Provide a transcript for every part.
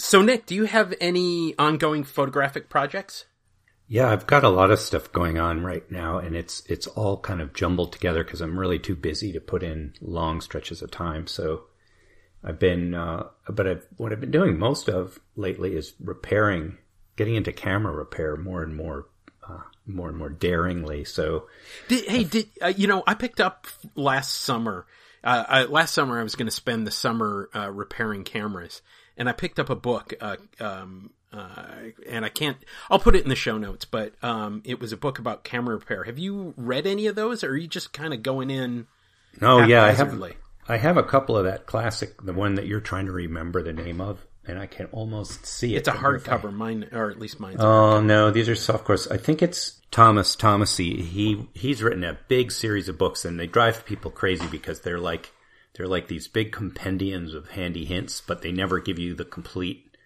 So, Nick, do you have any ongoing photographic projects? Yeah, I've got a lot of stuff going on right now, and it's it's all kind of jumbled together because I'm really too busy to put in long stretches of time. So I've been, uh, but I've, what I've been doing most of lately is repairing, getting into camera repair more and more, uh, more and more daringly. So, did, hey, did uh, you know? I picked up last summer. Uh, I, last summer, I was going to spend the summer uh, repairing cameras, and I picked up a book. Uh, um, uh, and I can't. I'll put it in the show notes, but um, it was a book about camera repair. Have you read any of those, or are you just kind of going in? No, yeah, I have. I have a couple of that classic, the one that you're trying to remember the name of, and I can almost see it. It's a hardcover, mine, or at least mine. Oh no, these are soft course. I think it's Thomas Tomosy. He he's written a big series of books, and they drive people crazy because they're like they're like these big compendiums of handy hints, but they never give you the complete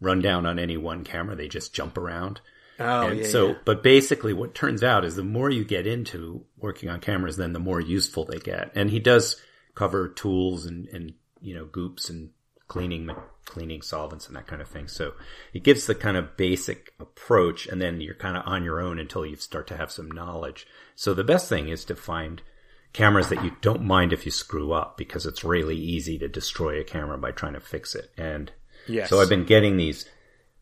rundown on any one camera. They just jump around. Oh, and yeah, so, yeah. but basically what turns out is the more you get into working on cameras, then the more useful they get. And he does cover tools and, and, you know, goops and cleaning, cleaning solvents and that kind of thing. So it gives the kind of basic approach and then you're kind of on your own until you start to have some knowledge. So the best thing is to find cameras that you don't mind if you screw up because it's really easy to destroy a camera by trying to fix it. And Yes. so I've been getting these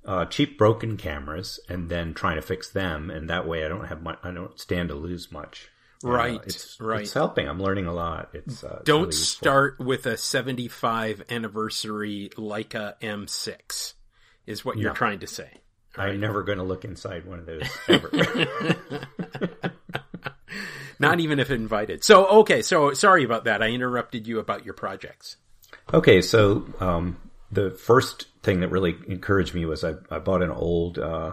uh, cheap broken cameras and then trying to fix them, and that way I don't have much. I don't stand to lose much. Right, Uh, it's, right. It's helping. I'm learning a lot. It's uh, Don't really start with a 75 anniversary Leica M6, is what you're trying to say. I'm never going to look inside one of those ever. Not even if invited. So, okay, so sorry about that. I interrupted you about your projects. okay, so um, the first thing that really encouraged me was I, I bought an old uh,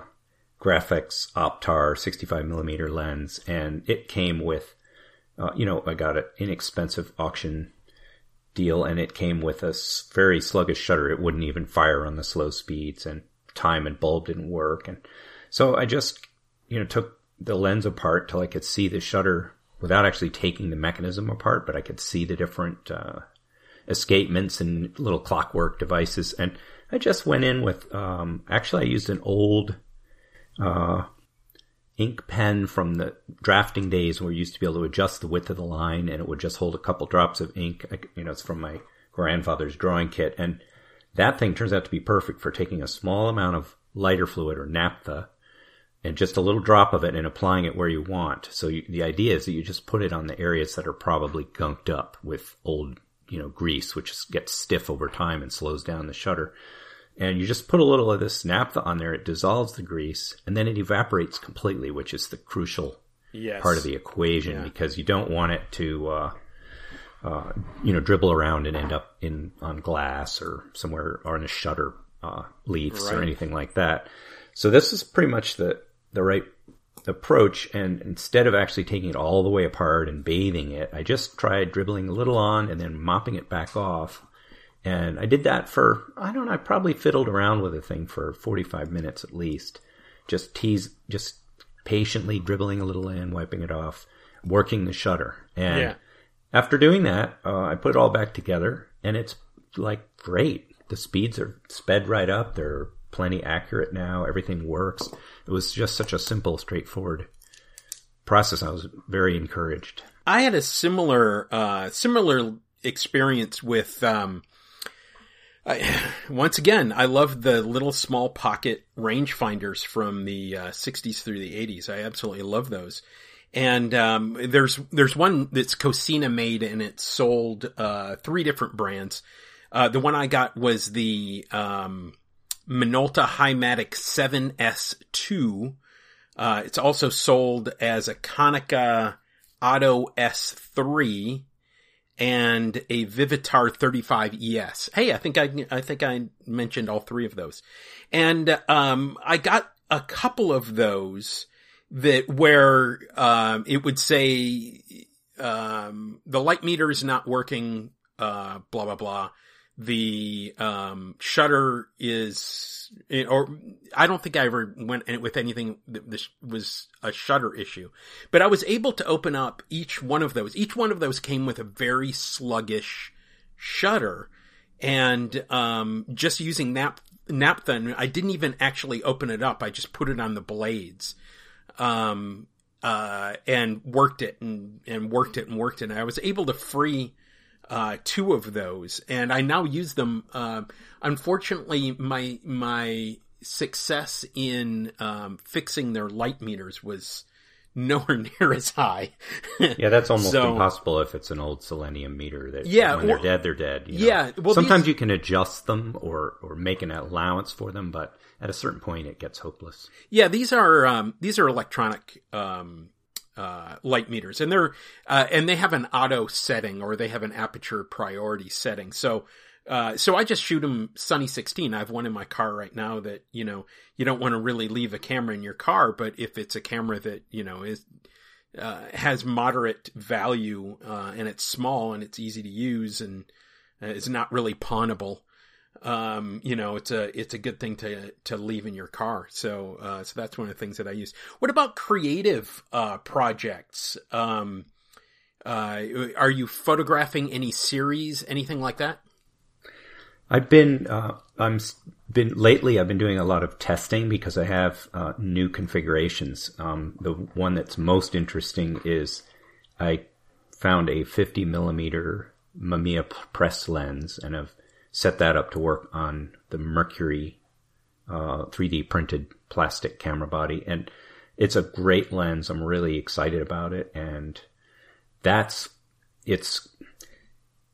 Graflex Optar 65 millimeter lens, and it came with, uh, you know, I got an inexpensive auction deal, and it came with a very sluggish shutter. It wouldn't even fire on the slow speeds, and time and bulb didn't work, and so I just, you know, took the lens apart till I could see the shutter without actually taking the mechanism apart, but I could see the different uh, escapements and little clockwork devices. And I just went in with, um, actually, I used an old uh, ink pen from the drafting days where you used to be able to adjust the width of the line and it would just hold a couple drops of ink. I- You know, it's from my grandfather's drawing kit. And that thing turns out to be perfect for taking a small amount of lighter fluid or naphtha and just a little drop of it and applying it where you want. So you, the idea is that you just put it on the areas that are probably gunked up with old, you know, grease, which gets stiff over time and slows down the shutter. And you just put a little of this naphtha on there. It dissolves the grease and then it evaporates completely, which is the crucial Yes. part of the equation because you don't want it to, uh, uh, you know, dribble around and end up in on glass or somewhere or in a shutter uh, leaves or anything like that. So this is pretty much the the right approach. And instead of actually taking it all the way apart and bathing it, I just tried dribbling a little on and then mopping it back off. And I did that for I don't know. I probably fiddled around with the thing for forty five minutes at least. Just tease, just patiently dribbling a little in, wiping it off, working the shutter. And Yeah. after doing that, uh, I put it all back together, and it's like great. The speeds are sped right up. They're plenty accurate now. Everything works. It was just such a simple, straightforward process. I was very encouraged. I had a similar uh, similar experience with. Um, I, once again, I love the little small pocket rangefinders from the uh, 60s through the 80s. I absolutely love those. And um, there's there's one that's Cosina made, and it's sold uh, three different brands. Uh, the one I got was the um, Minolta Hi-Matic 7S2. Uh, it's also sold as a Konica Auto S3 and a Vivitar 35ES. Hey, I think I, I think I mentioned all three of those. And, um, I got a couple of those that where, um, it would say, um, the light meter is not working, uh, blah, blah, blah. The, um, shutter is, or I don't think I ever went with anything that this was a shutter issue, but I was able to open up each one of those. Each one of those came with a very sluggish shutter and, um, just using nap, naphtha I didn't even actually open it up. I just put it on the blades. Um, uh, and worked it and, and worked it and worked it. And I was able to free, uh, two of those and I now use them. Uh, unfortunately, my, my success in, um, fixing their light meters was, nowhere near as high. yeah, that's almost so, impossible if it's an old selenium meter. That yeah, when they're dead, they're dead. You know? Yeah, well, sometimes these, you can adjust them or or make an allowance for them, but at a certain point, it gets hopeless. Yeah, these are um, these are electronic um, uh, light meters, and they're uh, and they have an auto setting or they have an aperture priority setting. So uh, so I just shoot them Sunny 16. I have one in my car right now that, you know, you don't want to really leave a camera in your car, but if it's a camera that, you know, is, uh, has moderate value, uh, and it's small and it's easy to use and uh, is not really pawnable, um, you know, it's a, it's a good thing to, to leave in your car. So, uh, so that's one of the things that I use. What about creative, uh, projects? Um, uh, are you photographing any series, anything like that? I've been uh, I'm been lately. I've been doing a lot of testing because I have uh, new configurations. Um, the one that's most interesting is I found a 50 millimeter Mamiya press lens, and I've set that up to work on the Mercury uh, 3D printed plastic camera body, and it's a great lens. I'm really excited about it, and that's it's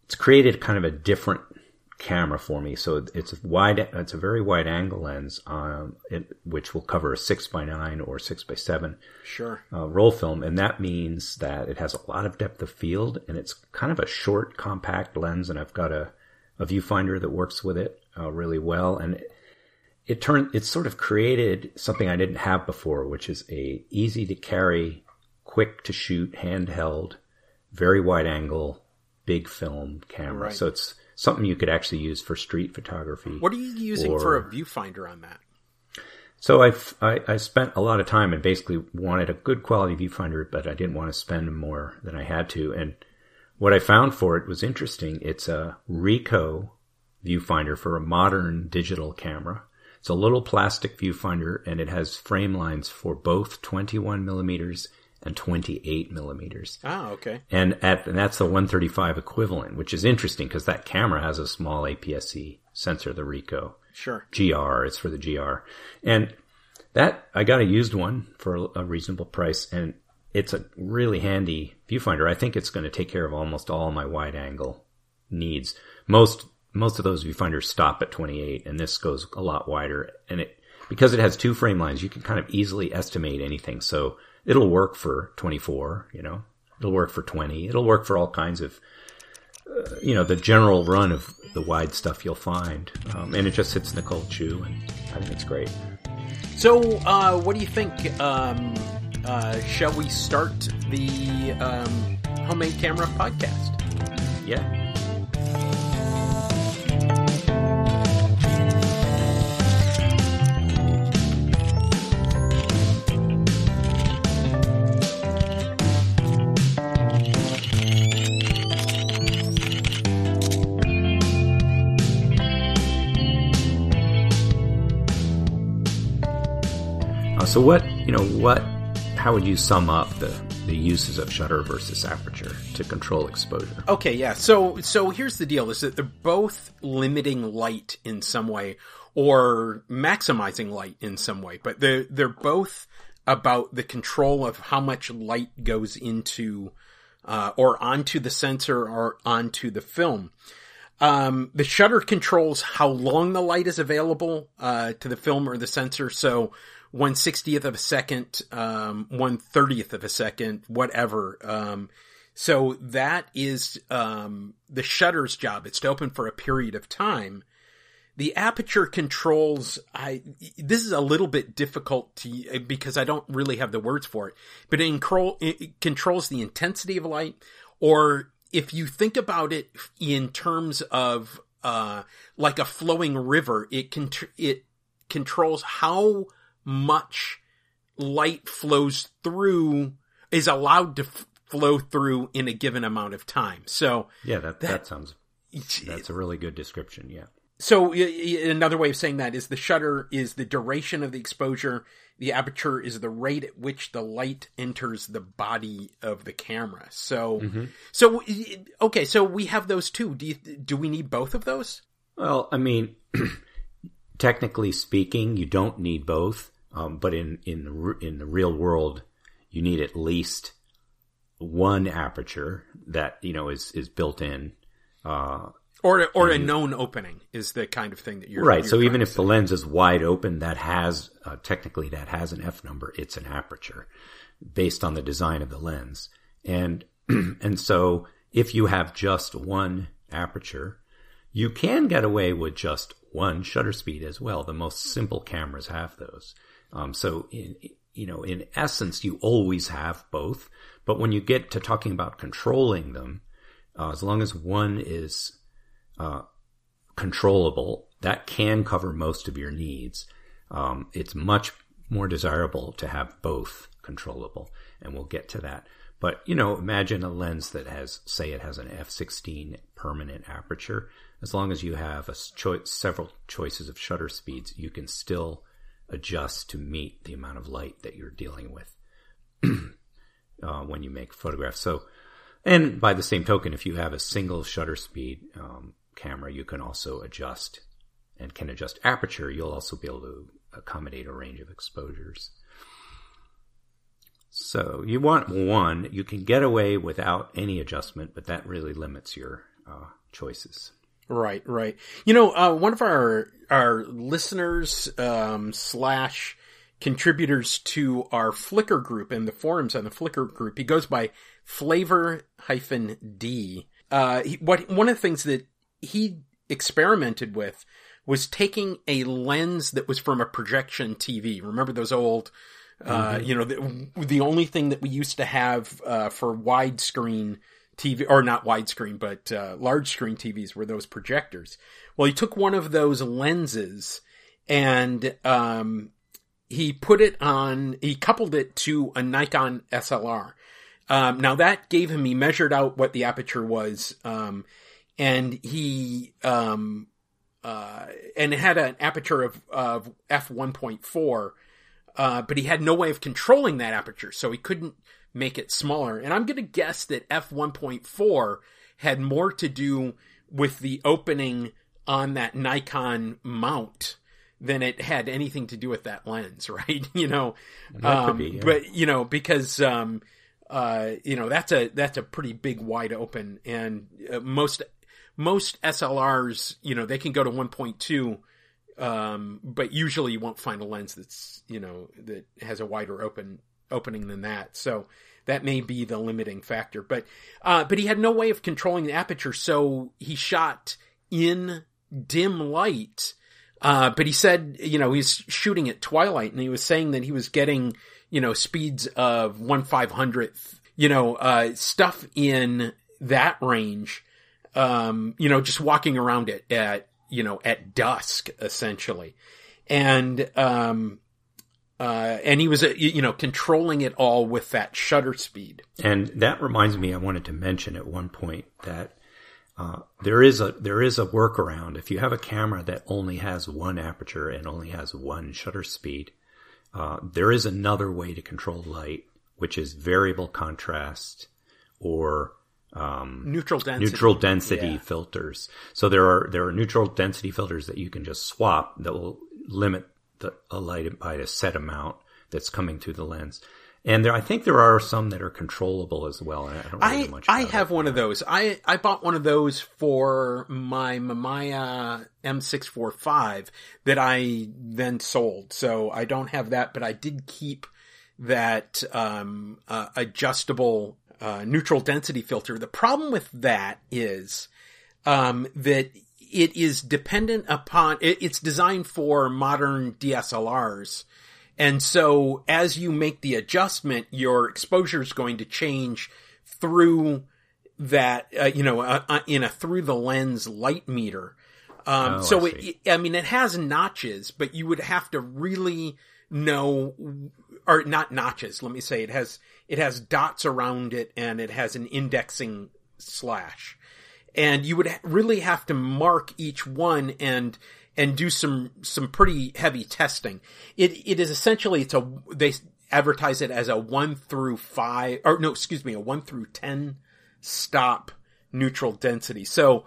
it's created kind of a different camera for me. So it's a wide, it's a very wide angle lens, um, it, which will cover a six by nine or six by seven, sure, uh, roll film, and that means that it has a lot of depth of field, and it's kind of a short, compact lens, and I've got a, a viewfinder that works with it uh, really well, and it, it turned, it's sort of created something I didn't have before, which is a easy to carry, quick to shoot, handheld, very wide angle, big film camera. Right. So it's something you could actually use for street photography. What are you using or, for a viewfinder on that? So I've, I, I spent a lot of time and basically wanted a good quality viewfinder, but I didn't want to spend more than I had to. And what I found for it was interesting. It's a Ricoh viewfinder for a modern digital camera. It's a little plastic viewfinder and it has frame lines for both 21 millimeters and 28 millimeters. Ah, okay. And at and that's the 135 equivalent, which is interesting because that camera has a small APS-C sensor, the Ricoh. Sure. GR, it's for the GR, and that I got a used one for a reasonable price, and it's a really handy viewfinder. I think it's going to take care of almost all my wide angle needs. Most most of those viewfinders stop at 28, and this goes a lot wider, and it because it has two frame lines, you can kind of easily estimate anything. So it'll work for 24, you know, it'll work for 20, it'll work for all kinds of, uh, you know, the general run of the wide stuff you'll find. Um, and it just hits cold shoe, and I think it's great. So, uh, what do you think? Um, uh, shall we start the um, homemade camera podcast? Yeah. So what, you know, what, how would you sum up the, the uses of shutter versus aperture to control exposure? Okay, yeah. So, so here's the deal is that they're both limiting light in some way or maximizing light in some way, but they're, they're both about the control of how much light goes into, uh, or onto the sensor or onto the film. Um, the shutter controls how long the light is available, uh, to the film or the sensor. So one sixtieth of a second, um, one thirtieth of a second, whatever. Um, so that is, um, the shutter's job. It's to open for a period of time. The aperture controls, I, this is a little bit difficult to, because I don't really have the words for it, but it, control, it controls the intensity of light, or if you think about it in terms of, uh, like a flowing river, it can, it controls how much light flows through is allowed to f- flow through in a given amount of time. So yeah, that that, that sounds that's a really good description. Yeah. so another way of saying that is the shutter is the duration of the exposure. The aperture is the rate at which the light enters the body of the camera. So, mm-hmm. so okay, so we have those two. Do you, do we need both of those? Well, I mean, technically speaking, you don't need both. Um, but in in the, in the real world, you need at least one aperture that you know is is built in. Uh, or or a known opening is the kind of thing that you're right. You're so even if the lens is wide open, that has uh, technically that has an f number. It's an aperture based on the design of the lens, and and so if you have just one aperture, you can get away with just one shutter speed as well. The most simple cameras have those. Um, so in, you know, in essence, you always have both. But when you get to talking about controlling them, uh, as long as one is uh, controllable, that can cover most of your needs. Um, it's much more desirable to have both controllable, and we'll get to that. But you know, imagine a lens that has, say, it has an f16 permanent aperture. As long as you have several choices of shutter speeds, you can still adjust to meet the amount of light that you're dealing with uh, when you make photographs. So, and by the same token, if you have a single shutter speed um, camera, you can also adjust and can adjust aperture. You'll also be able to accommodate a range of exposures. So you want one, you can get away without any adjustment, but that really limits your uh, choices. Right, right. You know, uh, one of our our listeners um, slash contributors to our Flickr group and the forums on the Flickr group, he goes by Flavor hyphen D. Uh, he, what one of the things that he experimented with was taking a lens that was from a projection TV. Remember those old, uh, mm-hmm. you know, the, the, only thing that we used to have uh, for widescreen TV, or not widescreen, but uh, large screen TVs were those projectors. Well, he took one of those lenses and um, he put it on, he coupled it to a Nikon SLR. Um, now that gave him, he measured out what the aperture was, um, and he, um, uh, and it had an aperture of, of f1.4, uh, but he had no way of controlling that aperture, so he couldn't make it smaller. And I'm going to guess that f1.4 had more to do with the opening on that Nikon mount than it had anything to do with that lens, right? you know, um, be, yeah. but you know, because, um, uh, you know, that's a, that's a pretty big wide open and uh, most, most SLRs, you know, they can go to 1.2, um, but usually you won't find a lens that's, you know, that has a wider open opening than that. So that may be the limiting factor. But uh, but he had no way of controlling the aperture, so he shot in dim light. Uh, but he said, you know, he's shooting at twilight, and he was saying that he was getting, you know, speeds of one five hundredth, you know, uh, stuff in that range. Um, you know, just walking around it at, you know, at dusk, essentially. And, um, uh, and he was, uh, you know, controlling it all with that shutter speed. And that reminds me, I wanted to mention at one point that uh, there is a there is a workaround. If you have a camera that only has one aperture and only has one shutter speed, uh, there is another way to control light, which is variable contrast or um, neutral density. Neutral density yeah. filters. So there are there are neutral density filters that you can just swap that will limit the, a light by a set amount that's coming through the lens. And there, I think there are some that are controllable as well. I don't really I, I have one of those. I, I bought one of those for my Mamiya M645 that I then sold. So I don't have that, but I did keep that, um, uh, adjustable, uh, neutral density filter. The problem with that is, um, that it is dependent upon, it, it's designed for modern DSLRs. And so as you make the adjustment, your exposure is going to change through that, uh, you know, uh, uh, in a through the lens light meter. Um, oh, so I, it, I mean, it has notches, but you would have to really know, or not notches. Let me say it has, it has dots around it and it has an indexing slash and you would really have to mark each one and and do some some pretty heavy testing. It it is essentially it's a they advertise it as a one through five or no excuse me a one through ten stop neutral density. So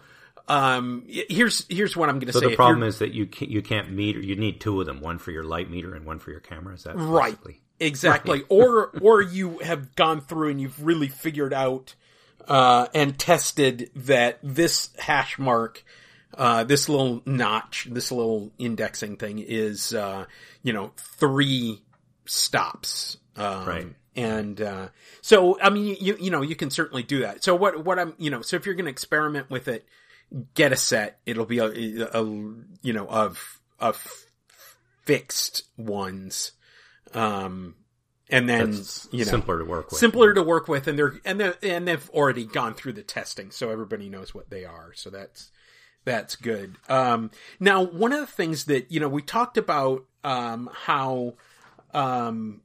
um, here's here's what I'm going to so say. the problem is that you can't, you can't meter. You need two of them, one for your light meter and one for your camera. Is that right? Basically? Exactly. or or you have gone through and you've really figured out uh, and tested that this hash mark, uh, this little notch, this little indexing thing is, uh, you know, three stops. Um, right. And, uh, so, I mean, you, you know, you can certainly do that. So what, what I'm, you know, so if you're going to experiment with it, get a set. It'll be a, a you know, of, of fixed ones. Um, and then That's you know simpler to work with. simpler to work with, and they're and they and they've already gone through the testing, so everybody knows what they are. So that's that's good. Um, now, one of the things that you know we talked about um, how um,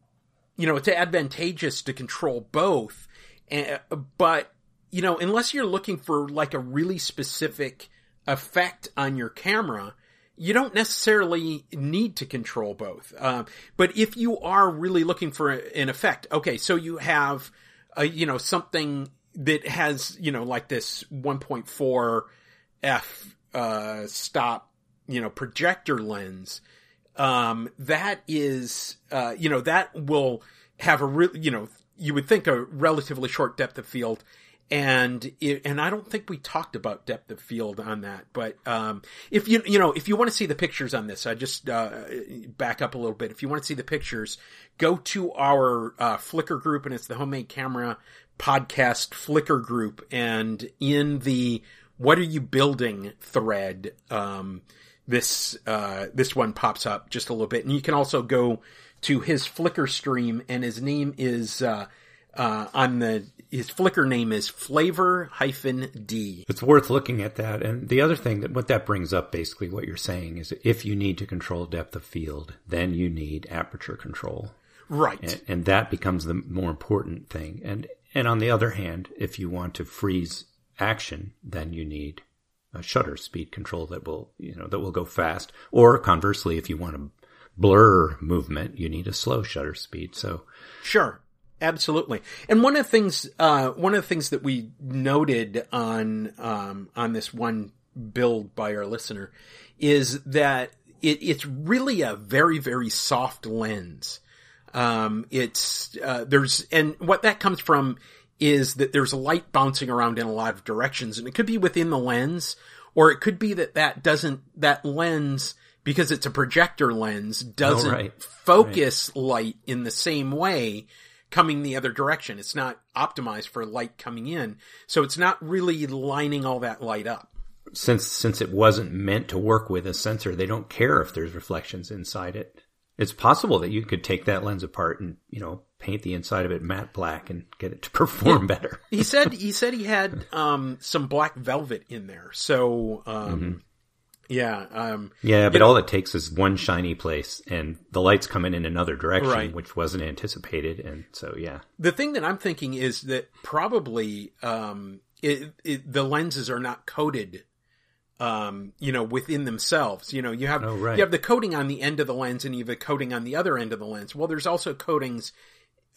you know it's advantageous to control both, uh, but you know unless you're looking for like a really specific effect on your camera you don't necessarily need to control both. Uh, but if you are really looking for an effect, okay, so you have, a, you know, something that has, you know, like this 1.4 f uh, stop, you know, projector lens. Um, that is, uh, you know, that will have a real, you know, you would think a relatively short depth of field and it, and I don't think we talked about depth of field on that, but um, if you you know if you want to see the pictures on this, I just uh, back up a little bit. If you want to see the pictures, go to our uh, Flickr group, and it's the Homemade Camera Podcast Flickr group, and in the "What are you building?" thread, um, this uh, this one pops up just a little bit, and you can also go to his Flickr stream, and his name is. Uh, uh, on the his Flickr name is Flavor hyphen D. It's worth looking at that. And the other thing that what that brings up, basically, what you're saying is, if you need to control depth of field, then you need aperture control, right? And, and that becomes the more important thing. And and on the other hand, if you want to freeze action, then you need a shutter speed control that will you know that will go fast. Or conversely, if you want to blur movement, you need a slow shutter speed. So sure. Absolutely. And one of the things, uh, one of the things that we noted on, um, on this one build by our listener is that it, it's really a very, very soft lens. Um, it's, uh, there's, and what that comes from is that there's light bouncing around in a lot of directions and it could be within the lens or it could be that that doesn't, that lens, because it's a projector lens, doesn't oh, right. focus right. light in the same way coming the other direction. It's not optimized for light coming in. So it's not really lining all that light up. Since since it wasn't meant to work with a sensor, they don't care if there's reflections inside it. It's possible that you could take that lens apart and, you know, paint the inside of it matte black and get it to perform yeah. better. he said he said he had um, some black velvet in there. So um, mm-hmm. Yeah. Um, yeah, but all it takes is one shiny place and the lights come in in another direction, right. which wasn't anticipated. And so, yeah. The thing that I'm thinking is that probably, um, it, it, the lenses are not coated, um, you know, within themselves. You know, you have, oh, right. you have the coating on the end of the lens and you have a coating on the other end of the lens. Well, there's also coatings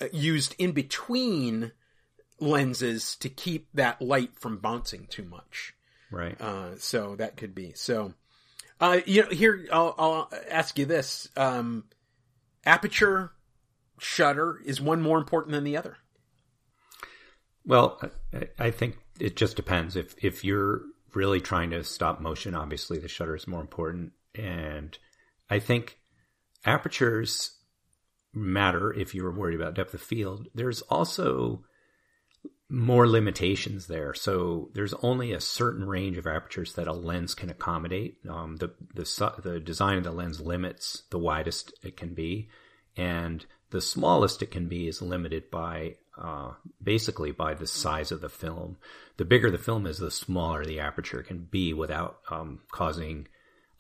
uh, used in between lenses to keep that light from bouncing too much. Right. Uh, so that could be. So, uh, you know, here, I'll, I'll ask you this. Um, aperture, shutter, is one more important than the other? Well, I, I think it just depends. If, if you're really trying to stop motion, obviously the shutter is more important. And I think apertures matter if you're worried about depth of field. There's also more limitations there. So there's only a certain range of apertures that a lens can accommodate. Um, the the the design of the lens limits the widest it can be, and the smallest it can be is limited by uh, basically by the size of the film. The bigger the film is, the smaller the aperture can be without um, causing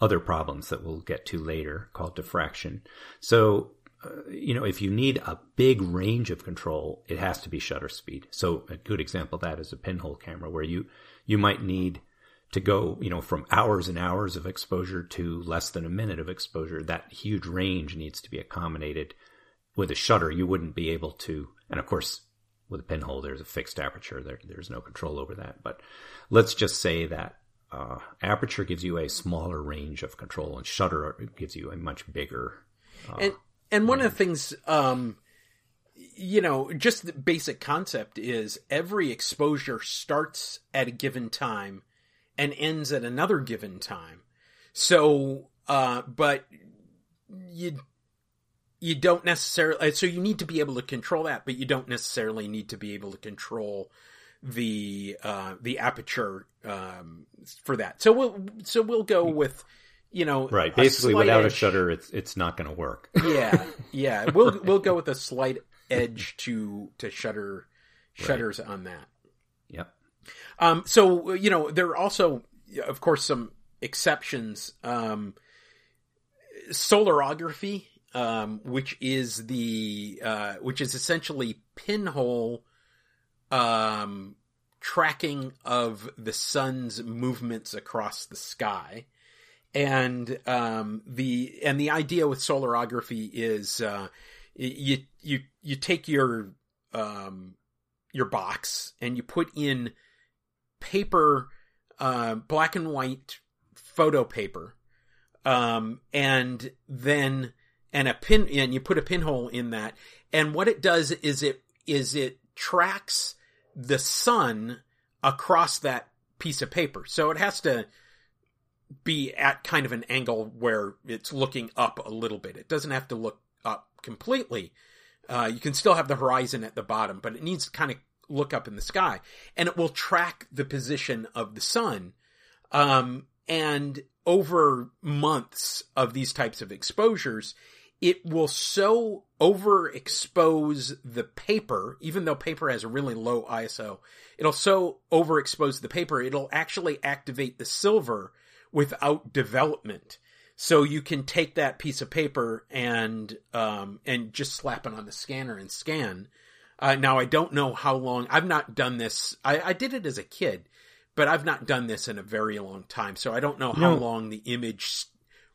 other problems that we'll get to later called diffraction. So you know, if you need a big range of control, it has to be shutter speed. So a good example of that is a pinhole camera where you, you might need to go, you know, from hours and hours of exposure to less than a minute of exposure. That huge range needs to be accommodated with a shutter. You wouldn't be able to, and of course, with a pinhole, there's a fixed aperture. There, there's no control over that. But let's just say that uh, aperture gives you a smaller range of control, and shutter gives you a much bigger. Uh, and and one of the things, um, you know, just the basic concept is every exposure starts at a given time and ends at another given time. So, uh, but you you don't necessarily so you need to be able to control that, but you don't necessarily need to be able to control the uh, the aperture um, for that. So we'll so we'll go with you know right basically without edge. a shutter it's it's not going to work. yeah, yeah. We'll we'll go with a slight edge to to shutter shutters right. on that. Yep. Um, so you know there are also, of course, some exceptions. Um, solarography, um, which is the uh, which is essentially pinhole um, tracking of the sun's movements across the sky. And um, the and the idea with solarography is uh, you you you take your um, your box and you put in paper, uh, black and white photo paper, um, and then and a pin and you put a pinhole in that, and what it does is it is it tracks the sun across that piece of paper. So it has to be at kind of an angle where it's looking up a little bit. It doesn't have to look up completely. Uh, you can still have the horizon at the bottom, but it needs to kind of look up in the sky and it will track the position of the sun. Um, and over months of these types of exposures, it will so overexpose the paper, even though paper has a really low ISO, it'll so overexpose the paper, it'll actually activate the silver without development. So you can take that piece of paper and um, and just slap it on the scanner and scan. Uh, now I don't know how long. I've not done this. I, I, did it as a kid, but I've not done this in a very long time. So I don't know how no. long the image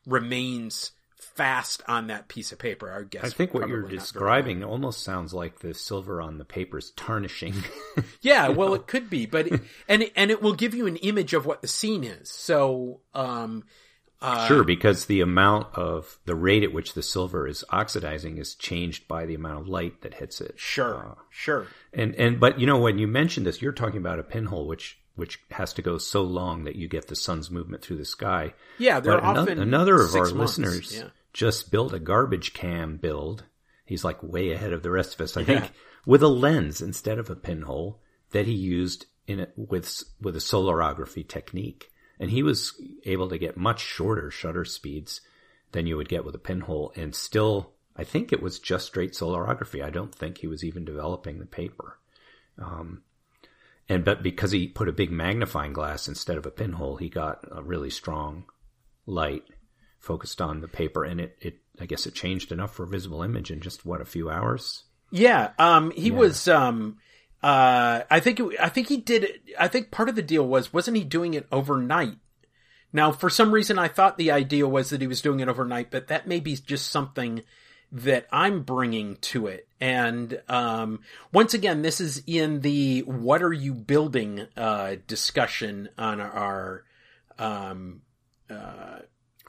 remains fast on that piece of paper. I guess. I think what you're describing almost sounds like the silver on the paper's tarnishing. yeah, well, it could be, but it, and it, and it will give you an image of what the scene is. So, um, uh, sure, because the amount of the rate at which the silver is oxidizing is changed by the amount of light that hits it. Sure, uh, sure. And and but you know when you mentioned this, you're talking about a pinhole, which which has to go so long that you get the sun's movement through the sky. Yeah, they're but often another, of our months. listeners yeah just built a garbage cam build. He's like way ahead of the rest of us, I yeah. think, with a lens instead of a pinhole that he used in it with with a solarography technique, and he was able to get much shorter shutter speeds than you would get with a pinhole, and still, I think it was just straight solarography. I don't think he was even developing the paper. Um, and but because he put a big magnifying glass instead of a pinhole, he got a really strong light focused on the paper, and it, it I guess it changed enough for a visible image in just what a few hours. Yeah, um, he yeah. was. Um, uh, I think it, I think he did. It, I think part of the deal was wasn't he doing it overnight? Now, for some reason, I thought the idea was that he was doing it overnight, but that may be just something that I'm bringing to it. And um, once again, this is in the "What are you building?" uh, discussion on our um, uh,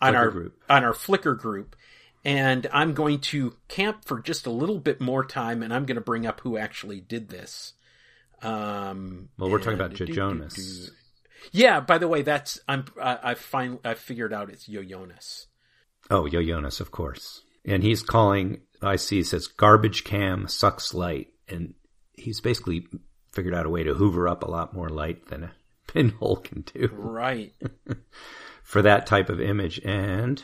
on our group. on our Flickr group, and I'm going to camp for just a little bit more time, and I'm going to bring up who actually did this. Um, well, we're talking about Joe Jonas. Yeah. By the way, that's I'm I, I find I figured out it's Yo Jonas. Oh, Yo Jonas, of course, and he's calling. I see says garbage cam sucks light, and he's basically figured out a way to hoover up a lot more light than a pinhole can do. Right. for that type of image and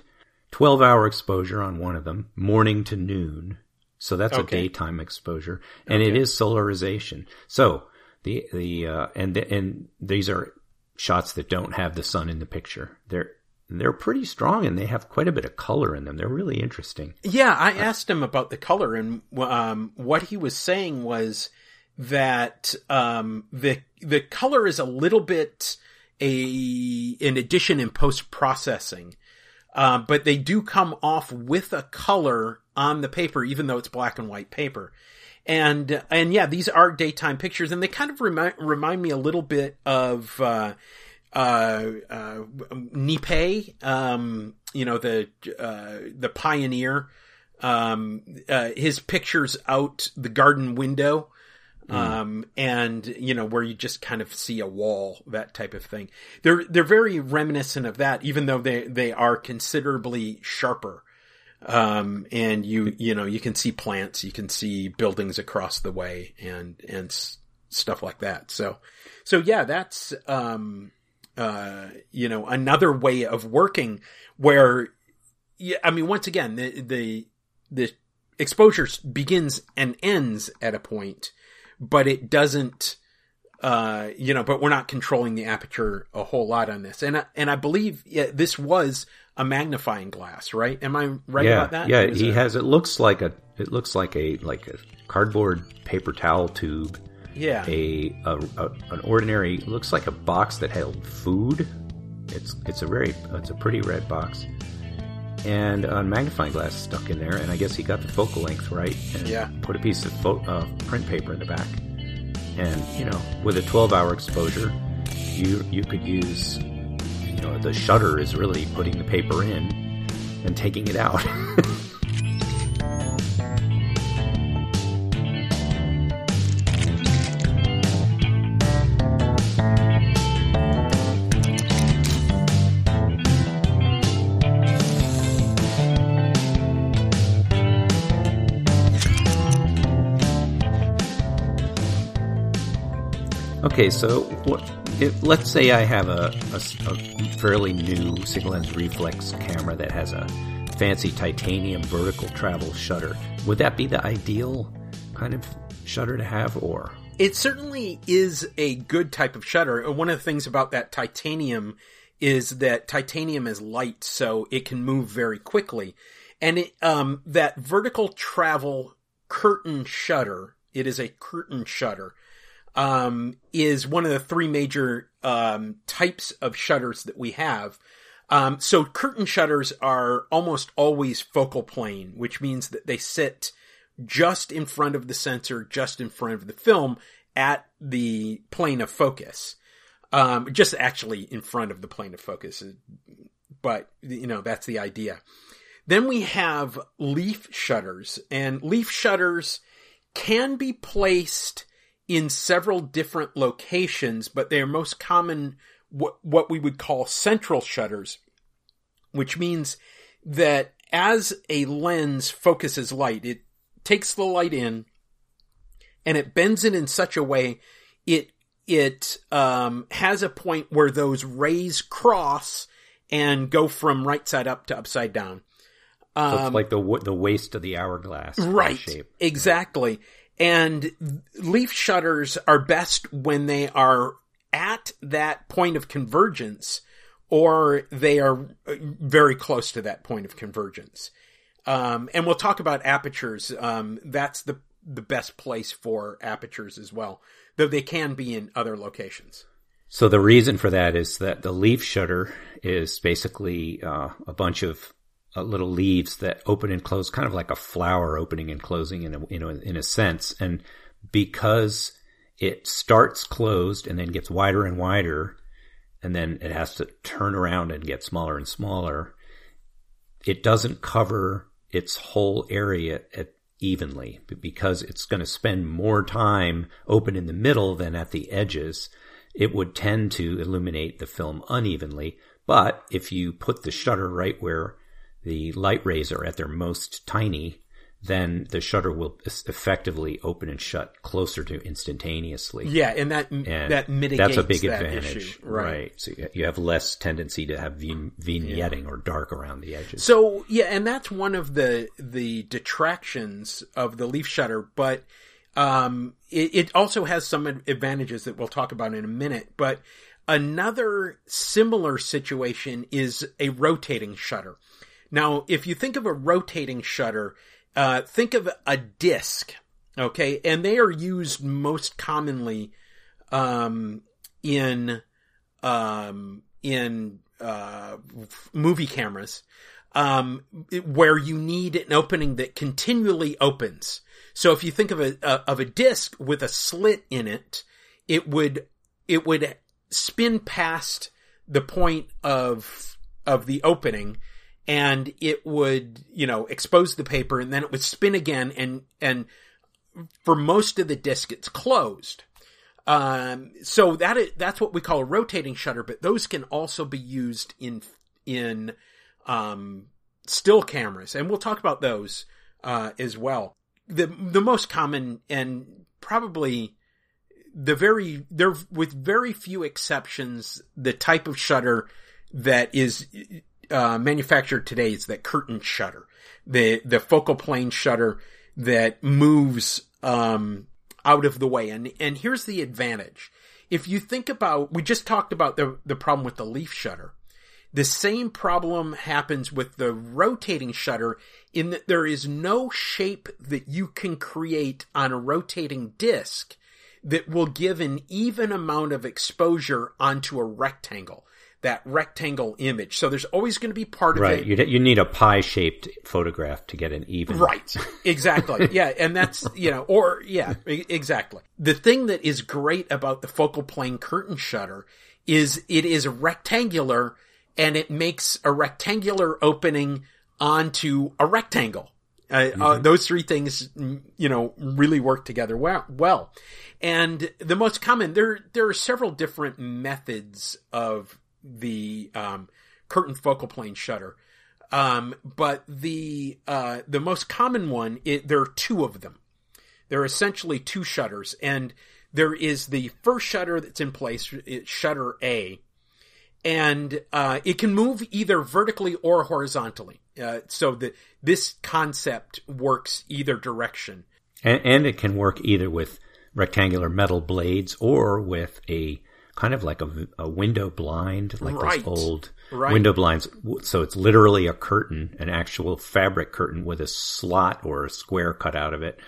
12 hour exposure on one of them, morning to noon. So that's okay. a daytime exposure and okay. it is solarization. So the, the, uh, and, the, and these are shots that don't have the sun in the picture. They're, they're pretty strong and they have quite a bit of color in them. They're really interesting. Yeah, I asked him about the color, and um, what he was saying was that um, the the color is a little bit a an addition in post processing, uh, but they do come off with a color on the paper, even though it's black and white paper. And and yeah, these are daytime pictures, and they kind of remind remind me a little bit of. Uh, uh, uh, Niépce, um, you know, the, uh, the pioneer, um, uh, his pictures out the garden window, um, and, you know, where you just kind of see a wall, that type of thing. They're, they're very reminiscent of that, even though they, they are considerably sharper. Um, and you, you know, you can see plants, you can see buildings across the way and, and stuff like that. So, so yeah, that's, um, uh, you know, another way of working where, yeah, I mean, once again, the, the, the exposure begins and ends at a point, but it doesn't, uh, you know, but we're not controlling the aperture a whole lot on this. And, I- and I believe yeah, this was a magnifying glass, right? Am I right yeah, about that? yeah. He a- has. It looks like a. It looks like a like a cardboard paper towel tube. yeah. A, a, a an ordinary looks like a box that held food. It's it's a very it's a pretty red box, and a magnifying glass stuck in there. And I guess he got the focal length right. And Yeah. Put a piece of fo- uh, print paper in the back, and you know, with a 12 hour exposure, you you could use. You know, the shutter is really putting the paper in and taking it out. Okay, so what, if, let's say I have a fairly new single lens reflex camera that has a fancy titanium vertical travel shutter. Would that be the ideal kind of shutter to have, or It certainly is a good type of shutter. One of the things about that titanium is that titanium is light, so it can move very quickly. And it, um, that vertical travel curtain shutter, it is a curtain shutter, um, is one of the three major, um, types of shutters that we have. Um, so curtain shutters are almost always focal plane, which means that they sit just in front of the sensor, just in front of the film at the plane of focus. Um, just actually in front of the plane of focus. But, you know, that's the idea. Then we have leaf shutters and leaf shutters can be placed in several different locations, but they are most common what, what we would call central shutters, which means that as a lens focuses light, it takes the light in and it bends it in such a way it it um, has a point where those rays cross and go from right side up to upside down. so it's like the the waist of the hourglass Um, Right. shape? Exactly. And leaf shutters are best when they are at that point of convergence or they are uh, very close to that point of convergence. Um, and we'll talk about apertures. Um, that's the, the best place for apertures as well, though they can be in other locations. So the reason for that is that the leaf shutter is basically uh, a bunch of uh, little leaves that open and close, kind of like a flower opening and closing in a, in a, in a sense. And because it starts closed and then gets wider and wider, and then it has to turn around and get smaller and smaller, it doesn't cover its whole area at evenly because it's going to spend more time open in the middle than at the edges it would tend to illuminate the film unevenly but if you put the shutter right where the light rays are at their most tiny then the shutter will effectively open and shut closer to instantaneously Yeah, and that and that mitigates that's a big that advantage issue. right? So you- have less tendency to have vig- vignetting or dark around the edges So yeah, and that's one of the the detractions of the leaf shutter, but um, it, it also has some advantages that we'll talk about in a minute. But another similar situation is a rotating shutter. Now, if you think of a rotating shutter, uh, think of a disc, okay, and they are used most commonly um, in um, in uh, movie cameras um, where you need an opening that continually opens. So if you think of a, a of a disc with a slit in it, it would it would spin past the point of of the opening and it would you know expose the paper and then it would spin again and and for most of the disc it's closed. Um, so that is, that's what we call a rotating shutter but those can also be used in in um, still cameras and we'll talk about those uh, as well. The the most common and probably the very there with very few exceptions the type of shutter that is uh, manufactured today is that curtain shutter. The the focal plane shutter that moves um, out of the way. And and here's the advantage. If you think about we just talked about the the problem with the leaf shutter. The same problem happens with the rotating shutter in that there is no shape that you can create on a rotating disc that will give an even amount of exposure onto a rectangle that rectangle image. So there's always going to be part of right. it. Right. you need a pie shaped photograph to get an even. Right. Exactly. yeah. And that's, you know, or yeah, exactly. The thing that is great about the focal plane curtain shutter is it is rectangular and it makes a rectangular opening onto a rectangle. Uh, mm-hmm. uh, those three things, you know, really work together well. well. And the most common, there, there are several different methods of the, um, curtain focal plane shutter. Um, but the, uh, the most common one, it, there are two of them. There are essentially two shutters and there is the first shutter that's in place, shutter A, and uh, it can move either vertically or horizontally. Uh, so the this concept works either direction, and, and, it can work either with rectangular metal blades or with a kind of like a, a window blind, like right. those old right. window blinds. So it's literally a curtain, an actual fabric curtain with a slot or a square cut out of it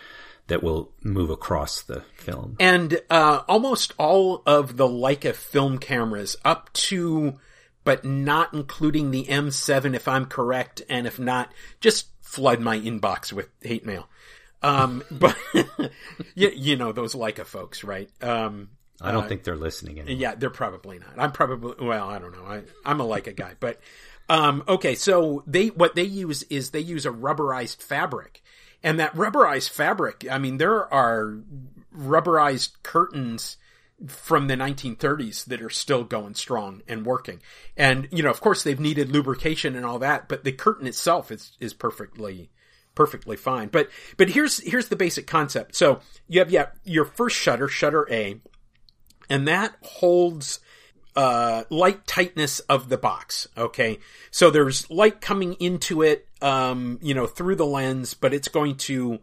that will move across the film. And uh, almost all of the Leica film cameras, up to but not including the M7, if I'm correct, and if not, just flood my inbox with hate mail. Um, but you, you, know those Leica folks, right? Um, I don't uh, think they're listening anymore. Yeah, they're probably not. I'm probably well, I don't know. I, I'm a Leica guy, but um, okay. So they what they use is they use a rubberized fabric, and that rubberized fabric, I mean, there are rubberized curtains from the 1930s that are still going strong and working. And, you know, of course they've needed lubrication and all that, but the curtain itself is, is perfectly, perfectly fine. But, but here's, here's the basic concept. So you have, yeah, your first shutter, shutter A, and that holds uh, light tightness of the box. Okay. So there's light coming into it, um, you know, through the lens, but it's going to,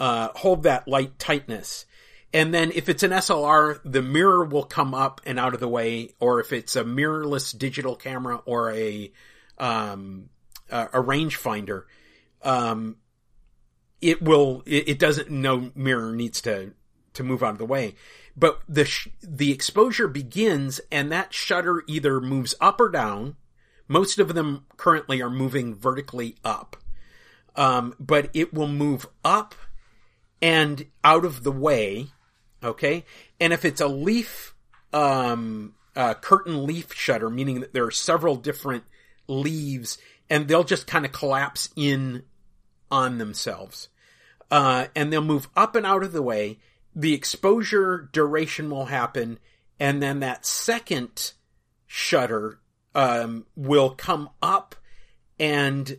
uh, hold that light tightness. And then if it's an SLR, the mirror will come up and out of the way, or if it's a mirrorless digital camera or a, um, a, rangefinder, um, it will, it, it doesn't, no mirror needs to, to move out of the way but the sh- the exposure begins and that shutter either moves up or down. Most of them currently are moving vertically up. Um, but it will move up and out of the way. Okay. And if it's a leaf, um, curtain leaf shutter, meaning that there are several different leaves and they'll just kind of collapse in on themselves. Uh, and they'll move up and out of the way the exposure duration will happen, and then that second shutter um, will come up and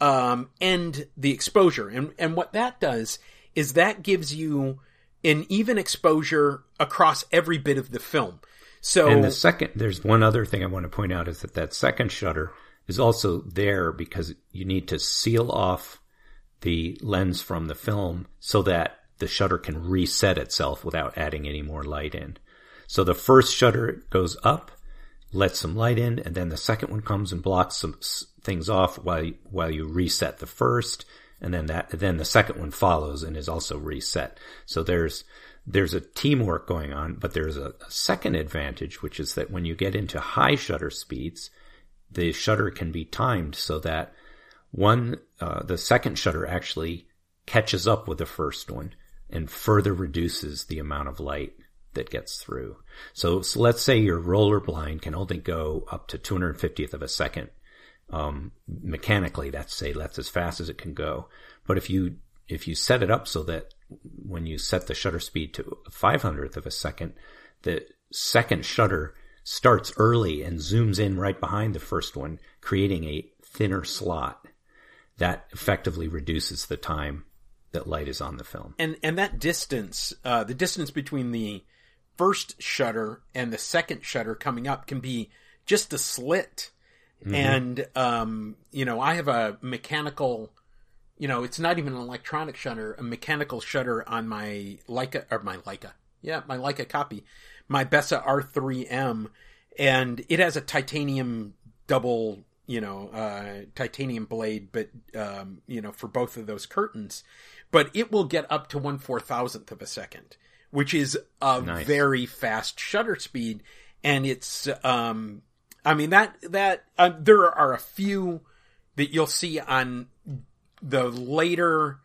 um, end the exposure. And and what that does is that gives you an even exposure across every bit of the film. So and the second, there's one other thing I want to point out is that that second shutter is also there because you need to seal off the lens from the film so that the shutter can reset itself without adding any more light in. So the first shutter goes up, lets some light in, and then the second one comes and blocks some things off while you, while you reset the first, and then that then the second one follows and is also reset. So there's there's a teamwork going on, but there's a, a second advantage, which is that when you get into high shutter speeds, the shutter can be timed so that one uh, the second shutter actually catches up with the first one and further reduces the amount of light that gets through. So, so let's say your roller blind can only go up to 250th of a second. Um, mechanically, that's say that's as fast as it can go. But if you if you set it up so that when you set the shutter speed to 500th of a second, the second shutter starts early and zooms in right behind the first one, creating a thinner slot that effectively reduces the time that light is on the film. And and that distance, uh, the distance between the first shutter and the second shutter coming up can be just a slit. Mm-hmm. And um, you know, I have a mechanical you know, it's not even an electronic shutter, a mechanical shutter on my Leica or my Leica. Yeah, my Leica copy. My Bessa R3M and it has a titanium double you know, uh, titanium blade, but, um, you know, for both of those curtains but it will get up to one four thousandth of a second, which is a nice. very fast shutter speed. And it's, um, I mean, that, that, uh, there are a few that you'll see on the later,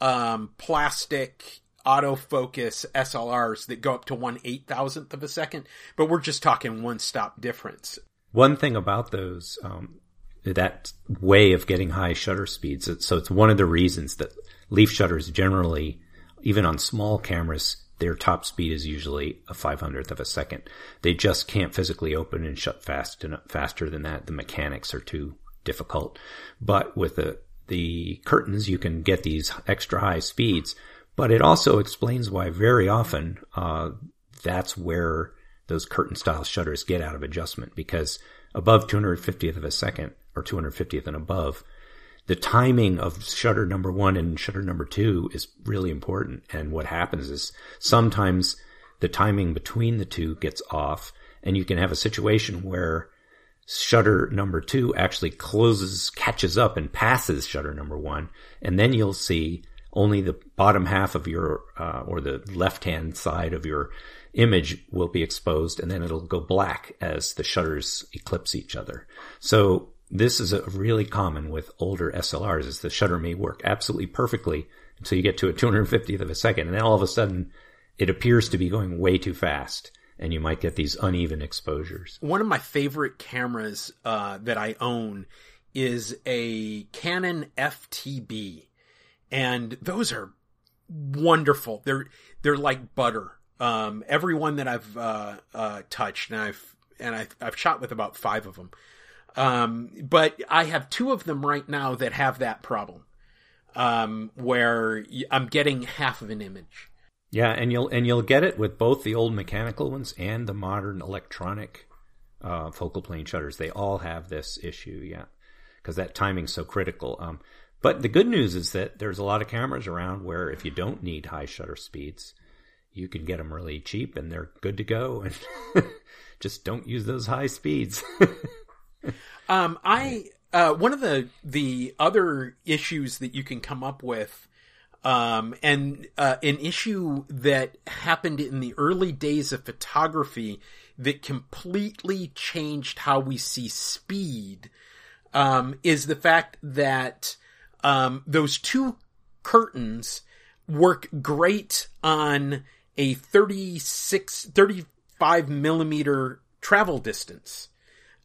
um, plastic autofocus SLRs that go up to one eight thousandth of a second, but we're just talking one stop difference. One thing about those, um, that way of getting high shutter speeds. So it's one of the reasons that leaf shutters generally, even on small cameras, their top speed is usually a 500th of a second. They just can't physically open and shut fast and faster than that. The mechanics are too difficult. But with the, the curtains, you can get these extra high speeds. But it also explains why very often, uh, that's where those curtain style shutters get out of adjustment because above 250th of a second or 250th and above, the timing of shutter number one and shutter number two is really important. And what happens is sometimes the timing between the two gets off and you can have a situation where shutter number two actually closes, catches up and passes shutter number one. And then you'll see only the bottom half of your, uh, or the left hand side of your image will be exposed and then it'll go black as the shutters eclipse each other. So this is a really common with older SLRs is the shutter may work absolutely perfectly until you get to a 250th of a second. And then all of a sudden it appears to be going way too fast and you might get these uneven exposures. One of my favorite cameras uh, that I own is a Canon FTB and those are wonderful. They're, they're like butter. Um, every one that I've, uh, uh, touched and I've, and I've, I've shot with about five of them um, but I have two of them right now that have that problem, um, where I'm getting half of an image. Yeah, and you'll and you'll get it with both the old mechanical ones and the modern electronic uh, focal plane shutters. They all have this issue, yeah, because that timing's so critical. Um, but the good news is that there's a lot of cameras around where if you don't need high shutter speeds, you can get them really cheap and they're good to go. And just don't use those high speeds. um, I uh, one of the the other issues that you can come up with, um, and uh, an issue that happened in the early days of photography that completely changed how we see speed, um, is the fact that um, those two curtains work great on a 36 35 millimeter travel distance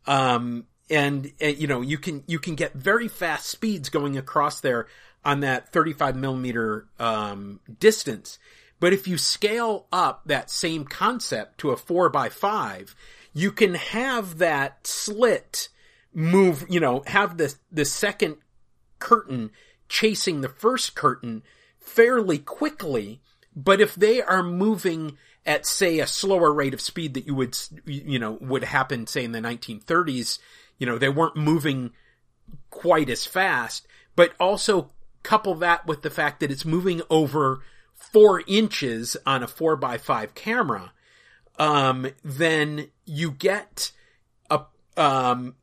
um, and, and, you know, you can, you can get very fast speeds going across there on that 35 millimeter, um, distance. But if you scale up that same concept to a four by five, you can have that slit move, you know, have the, the second curtain chasing the first curtain fairly quickly. But if they are moving at say a slower rate of speed that you would you know would happen say in the 1930s you know they weren't moving quite as fast but also couple that with the fact that it's moving over four inches on a four by five camera um, then you get a um,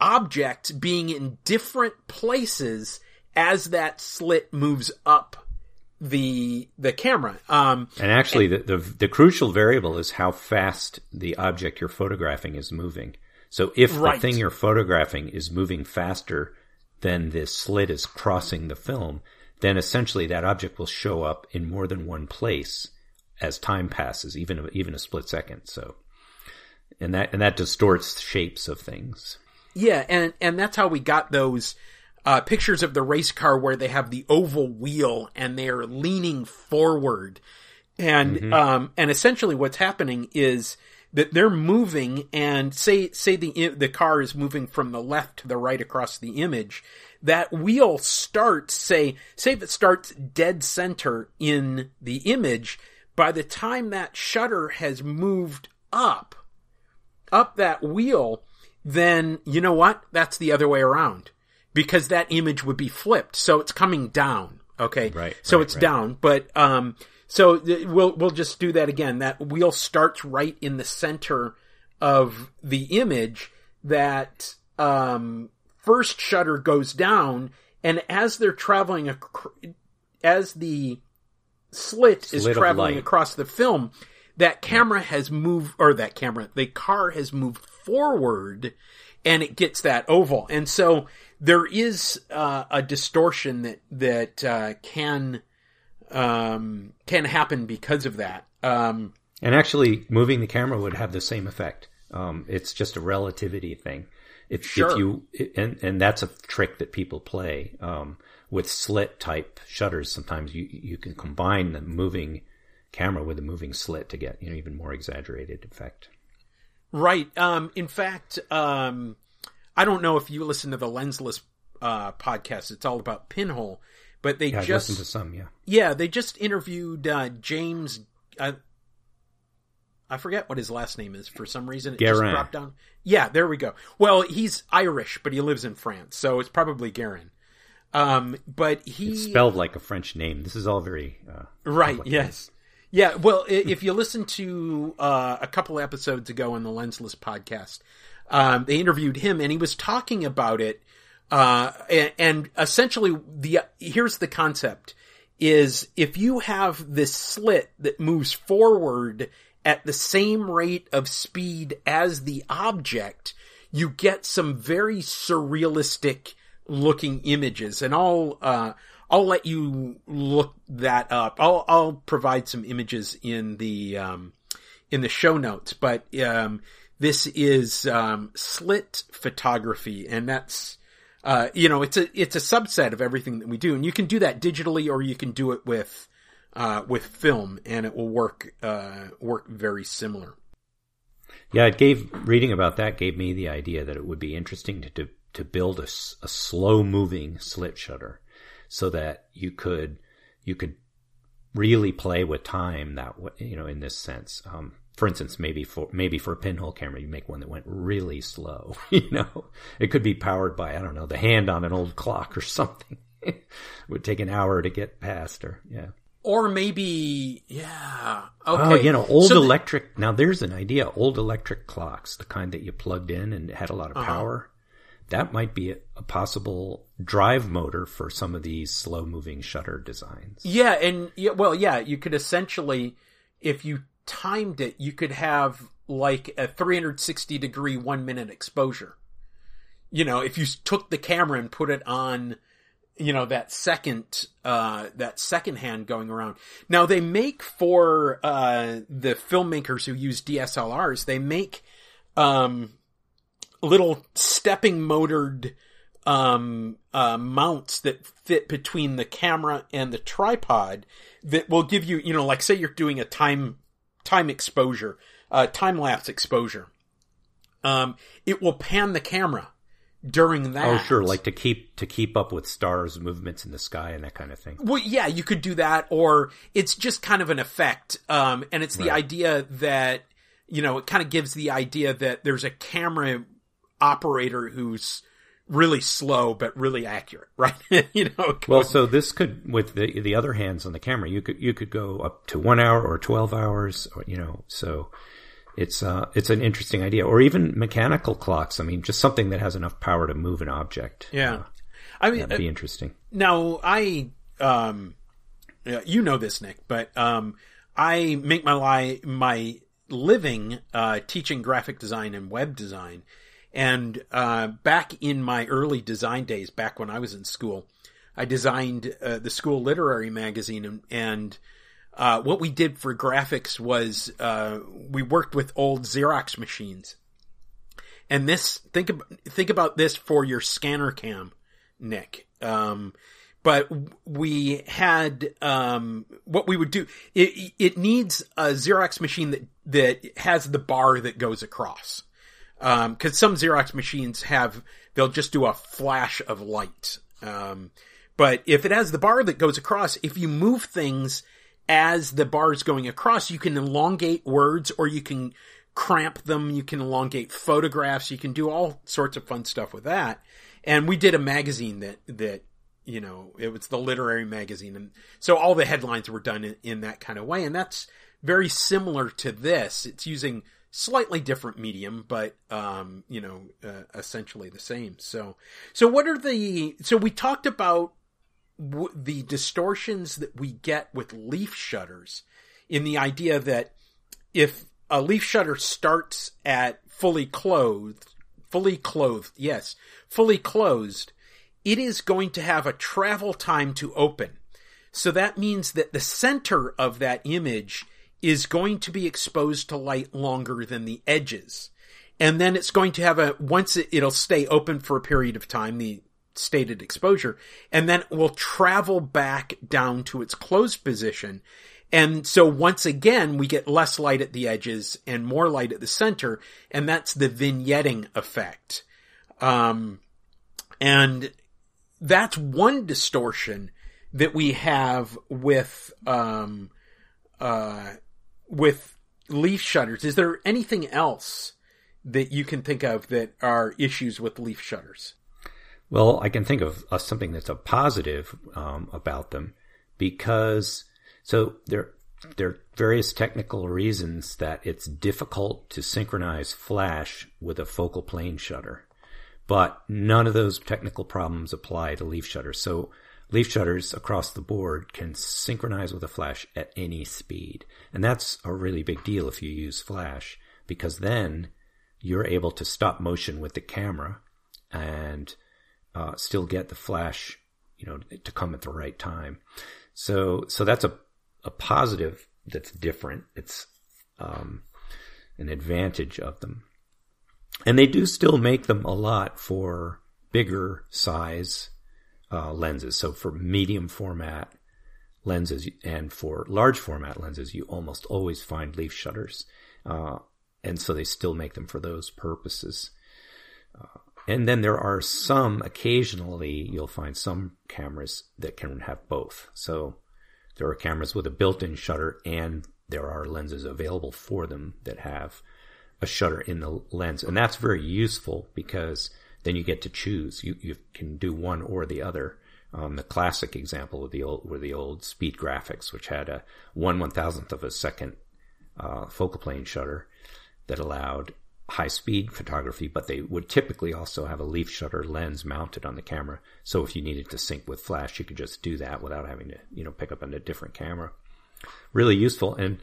objects being in different places as that slit moves up the the camera. Um, and actually, and, the, the the crucial variable is how fast the object you're photographing is moving. So if right. the thing you're photographing is moving faster than the slit is crossing the film, then essentially that object will show up in more than one place as time passes, even even a split second. So, and that and that distorts shapes of things. Yeah, and and that's how we got those uh, pictures of the race car where they have the oval wheel and they're leaning forward, and mm-hmm. um, and essentially what's happening is that they're moving and say say the the car is moving from the left to the right across the image that wheel starts say say if it starts dead center in the image by the time that shutter has moved up up that wheel then you know what? That's the other way around because that image would be flipped so it's coming down okay right so right, it's right. down but um so we'll we'll just do that again. That wheel starts right in the center of the image. That um, first shutter goes down, and as they're traveling, as the slit, slit is traveling across the film, that camera has moved, or that camera, the car has moved forward, and it gets that oval. And so there is uh, a distortion that that uh, can um, can happen because of that. Um, and actually, moving the camera would have the same effect. Um, it's just a relativity thing. If, sure. if you and and that's a trick that people play um, with slit type shutters. Sometimes you you can combine the moving camera with a moving slit to get you know even more exaggerated effect. Right. Um, in fact, um, I don't know if you listen to the lensless uh, podcast. It's all about pinhole, but they yeah, just listened to some, yeah. Yeah, they just interviewed uh, James. Uh, I forget what his last name is for some reason. It Guerin. just dropped down. Yeah, there we go. Well, he's Irish, but he lives in France, so it's probably Guerin. Um, but he it's spelled like a French name. This is all very uh, right. Yes. Yeah. Well, if you listen to uh, a couple episodes ago on the Lensless podcast, um, they interviewed him, and he was talking about it uh, and, and essentially the, here's the concept is if you have this slit that moves forward at the same rate of speed as the object, you get some very surrealistic looking images. And I'll, uh, I'll let you look that up. I'll, I'll provide some images in the, um, in the show notes, but, um, this is, um, slit photography and that's, uh, you know, it's a it's a subset of everything that we do, and you can do that digitally, or you can do it with uh, with film, and it will work uh, work very similar. Yeah, it gave reading about that gave me the idea that it would be interesting to to, to build a, a slow moving slit shutter, so that you could you could really play with time that you know in this sense. Um, for instance, maybe for maybe for a pinhole camera, you make one that went really slow. you know, it could be powered by I don't know the hand on an old clock or something. it would take an hour to get past, or yeah. Or maybe, yeah. Okay. Oh, you know, old so electric. The, now, there's an idea. Old electric clocks, the kind that you plugged in and had a lot of uh-huh. power. That might be a, a possible drive motor for some of these slow moving shutter designs. Yeah, and yeah, well, yeah, you could essentially, if you timed it, you could have like a 360 degree one minute exposure. You know, if you took the camera and put it on, you know, that second, uh, that second hand going around. Now they make for, uh, the filmmakers who use DSLRs, they make, um, little stepping motored, um, uh, mounts that fit between the camera and the tripod that will give you, you know, like say you're doing a time time exposure, uh, time lapse exposure. Um, it will pan the camera during that. Oh, sure, like to keep to keep up with stars' movements in the sky and that kind of thing. Well, yeah, you could do that, or it's just kind of an effect, um, and it's the right. idea that you know it kind of gives the idea that there's a camera operator who's really slow but really accurate, right? you know. Well, so this could with the the other hands on the camera, you could you could go up to one hour or twelve hours, or you know. So it's uh, it's an interesting idea, or even mechanical clocks. I mean, just something that has enough power to move an object. Yeah, Uh, I mean, that'd be interesting. Now, I, um, you know this, Nick, but um, I make my li- my living uh, teaching graphic design and web design, and uh, back in my early design days, back when I was in school, I designed uh, the school literary magazine, and, and uh, what we did for graphics was uh, we worked with old Xerox machines. And this think about think about this for your scanner cam, Nick. Um, but we had um, what we would do. It it needs a Xerox machine that that has the bar that goes across. Because um, some Xerox machines have they'll just do a flash of light. Um, but if it has the bar that goes across, if you move things as the bar is going across, you can elongate words or you can cramp them. You can elongate photographs. You can do all sorts of fun stuff with that. And we did a magazine that, that, you know, it was the literary magazine. And so all the headlines were done in, in that kind of way. And that's very similar to this. It's using slightly different medium, but, um, you know, uh, essentially the same. So, so what are the, so we talked about w- the distortions that we get with leaf shutters in the idea that if a leaf shutter starts at fully clothed, fully clothed, yes, fully closed, it is going to have a travel time to open. So that means that the center of that image is going to be exposed to light longer than the edges. And then it's going to have a, once it, it'll stay open for a period of time, the stated exposure, and then will travel back down to its closed position. And so once again, we get less light at the edges and more light at the center, and that's the vignetting effect. Um, and that's one distortion that we have with, um, uh, with leaf shutters. Is there anything else that you can think of that are issues with leaf shutters? Well, I can think of something that's a positive um, about them because so there there are various technical reasons that it's difficult to synchronize flash with a focal plane shutter, but none of those technical problems apply to leaf shutters. So leaf shutters across the board can synchronize with a flash at any speed, and that's a really big deal if you use flash because then you're able to stop motion with the camera and uh, still get the flash, you know, to come at the right time. So, so that's a, a positive that's different. It's, um, an advantage of them. And they do still make them a lot for bigger size, uh, lenses. So for medium format lenses and for large format lenses, you almost always find leaf shutters. Uh, and so they still make them for those purposes. Uh, and then there are some, occasionally, you'll find some cameras that can have both. So there are cameras with a built in shutter, and there are lenses available for them that have a shutter in the lens. And that's very useful because then you get to choose. You, you can do one or the other. Um, the classic example of the old were the old speed graphics, which had a one one thousandth of a second uh, focal plane shutter that allowed high speed photography, but they would typically also have a leaf shutter lens mounted on the camera. So if you needed to sync with flash, you could just do that without having to, you know, pick up a different camera. Really useful. And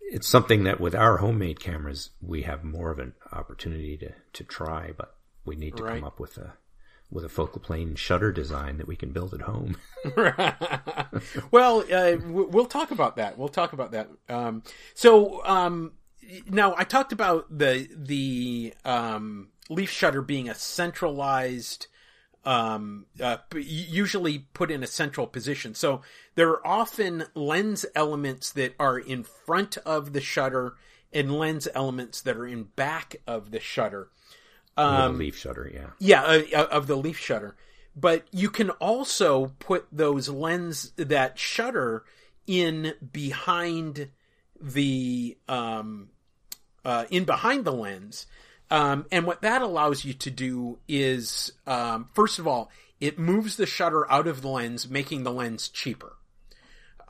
it's something that with our homemade cameras, we have more of an opportunity to, to try, but we need to Right. come up with a, with a focal plane shutter design that we can build at home. well, uh, we'll talk about that. We'll talk about that. Um, so um, now I talked about the the um, leaf shutter being a centralized, um, uh, usually put in a central position. So there are often lens elements that are in front of the shutter and lens elements that are in back of the shutter. Um, leaf shutter, yeah. yeah, uh, of the leaf shutter. But you can also put those lens that shutter in behind the um, uh, in behind the lens. Um, and what that allows you to do is, um, first of all, it moves the shutter out of the lens, making the lens cheaper.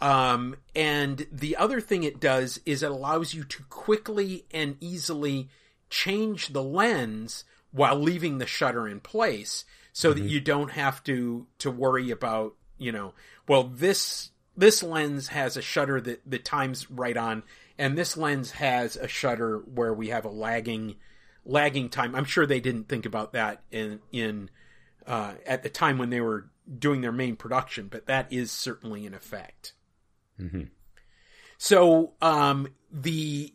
Um, and the other thing it does is it allows you to quickly and easily change the lens while leaving the shutter in place so mm-hmm. that you don't have to to worry about, you know, well this this lens has a shutter that the time's right on and this lens has a shutter where we have a lagging lagging time. I'm sure they didn't think about that in in uh, at the time when they were doing their main production, but that is certainly an effect. Mm-hmm. So um, the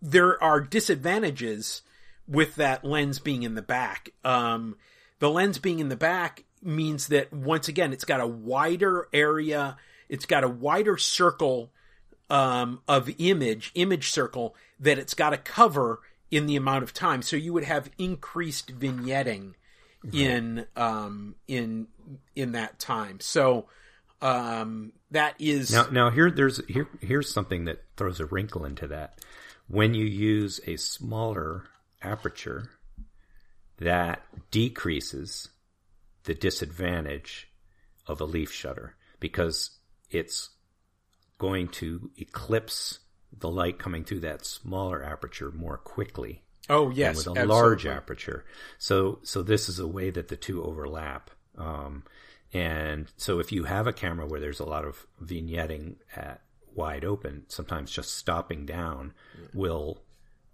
there are disadvantages with that lens being in the back. Um, the lens being in the back means that once again, it's got a wider area, it's got a wider circle um, of image, image circle that it's got to cover in the amount of time. So you would have increased vignetting in um, in in that time. So um, that is now. Now here, there's here here's something that throws a wrinkle into that. When you use a smaller aperture, that decreases the disadvantage of a leaf shutter because it's going to eclipse the light coming through that smaller aperture more quickly. Oh yes, with a absolutely. large aperture. So so this is a way that the two overlap. Um, and so if you have a camera where there's a lot of vignetting at wide open, sometimes just stopping down yeah. will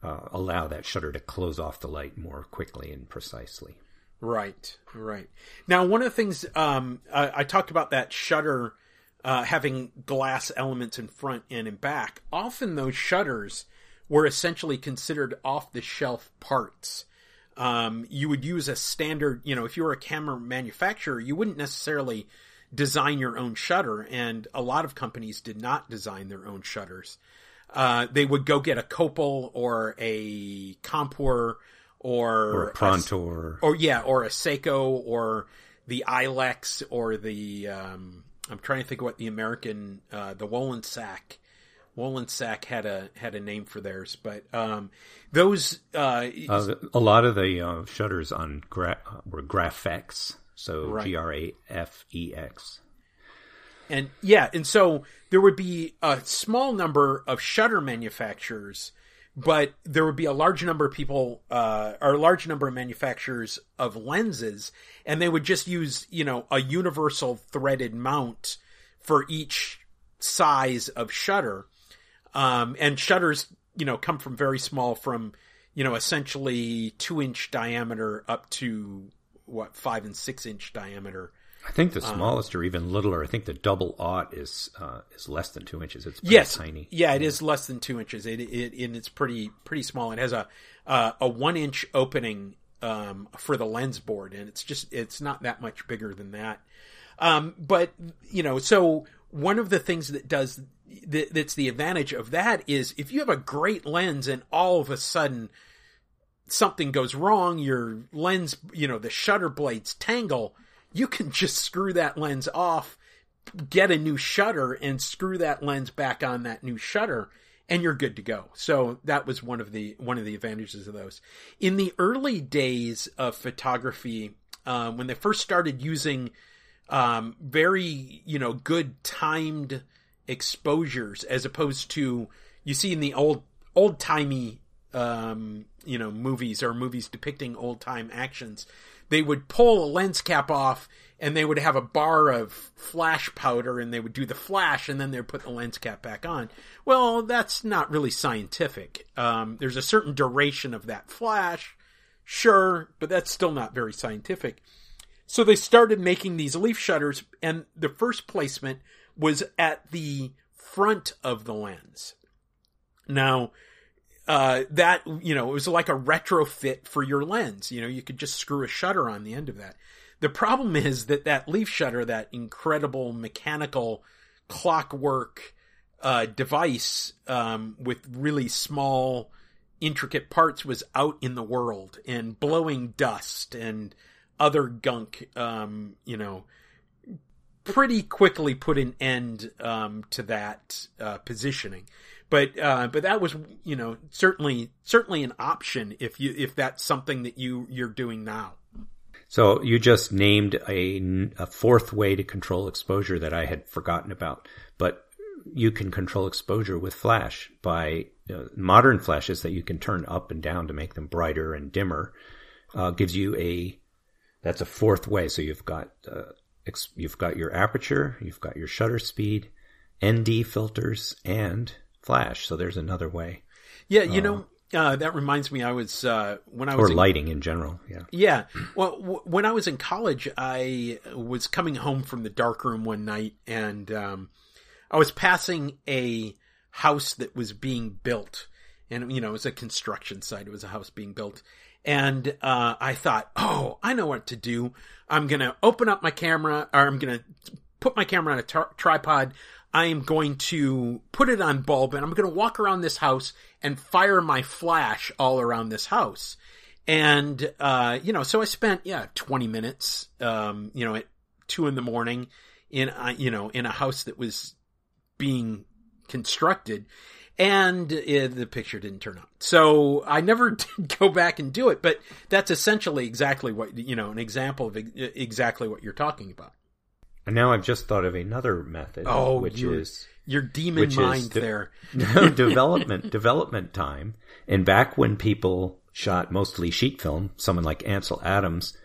uh, allow that shutter to close off the light more quickly and precisely. Right, right. Now, one of the things um, I, I, talked about that shutter uh, having glass elements in front and in back. Often those shutters were essentially considered off the shelf parts. Um, you would use a standard, you know, if you were a camera manufacturer, you wouldn't necessarily design your own shutter, and a lot of companies did not design their own shutters. Uh, they would go get a Copal or a Compur or, or a Prontor, or yeah, or a Seiko or the Ilex or the um, I'm trying to think of what the American uh, the Wollensak Wollensak had a had a name for theirs, but um, those uh, uh, a lot of the uh, shutters on gra- were Grafex, so. G R A F E X. And yeah, and so there would be a small number of shutter manufacturers, but there would be a large number of people, uh, or a large number of manufacturers of lenses, and they would just use, you know, a universal threaded mount for each size of shutter. Um, and shutters, you know, come from very small, from, you know, essentially two inch diameter up to what, five and six inch diameter. I think the um, smallest um, are even littler. I think the double aught is uh, is less than two inches. It's yes, tiny. Yeah, it yeah. is less than two inches. It, it and it's pretty pretty small. It has a uh, a one inch opening um, for the lens board, and it's just it's not that much bigger than that. Um, but you know, so one of the things that does that, that's the advantage of that is if you have a great lens and all of a sudden something goes wrong, your lens, you know, the shutter blades tangle you can just screw that lens off, get a new shutter, and screw that lens back on that new shutter, and you're good to go. So that was one of the one of the advantages of those. In the early days of photography, um, when they first started using um, very you know good timed exposures as opposed to you see in the old old timey um, you know movies or movies depicting old time actions they would pull a lens cap off and they would have a bar of flash powder and they would do the flash and then they'd put the lens cap back on. Well, that's not really scientific. Um, there's a certain duration of that flash, sure, but that's still not very scientific. So they started making these leaf shutters and the first placement was at the front of the lens. Now, uh, that you know it was like a retrofit for your lens. You know, you could just screw a shutter on the end of that. The problem is that that leaf shutter, that incredible mechanical clockwork uh, device um, with really small, intricate parts, was out in the world and blowing dust and other gunk. Um, you know, pretty quickly put an end um, to that uh, positioning but uh, but that was you know certainly certainly an option if you if that's something that you you're doing now. So you just named a, a fourth way to control exposure that I had forgotten about, but you can control exposure with flash by uh, modern flashes that you can turn up and down to make them brighter and dimmer. Uh, gives you a that's a fourth way. So you've got uh, ex- you've got your aperture, you've got your shutter speed, ND filters, and flash. So there's another way. Yeah, you know, uh, that reminds me. I was uh, when I was or in, lighting in general. Yeah. Yeah. Well, w- when I was in college, I was coming home from the dark room one night, and um, I was passing a house that was being built, and you know, it was a construction site. It was a house being built, and uh, I thought, oh, I know what to do. I'm gonna open up my camera, or I'm gonna put my camera on a tar- tripod. I am going to put it on bulb and I'm going to walk around this house and fire my flash all around this house. And, uh, you know, so I spent, yeah, 20 minutes, um, you know, at two in the morning in, uh, you know, in a house that was being constructed and uh, the picture didn't turn out. So I never did go back and do it, but that's essentially exactly what, you know, an example of exactly what you're talking about. And now I've just thought of another method, Oh, which is Your demon Which is mind the- there. development development time. And back when people shot mostly sheet film, someone like Ansel Adams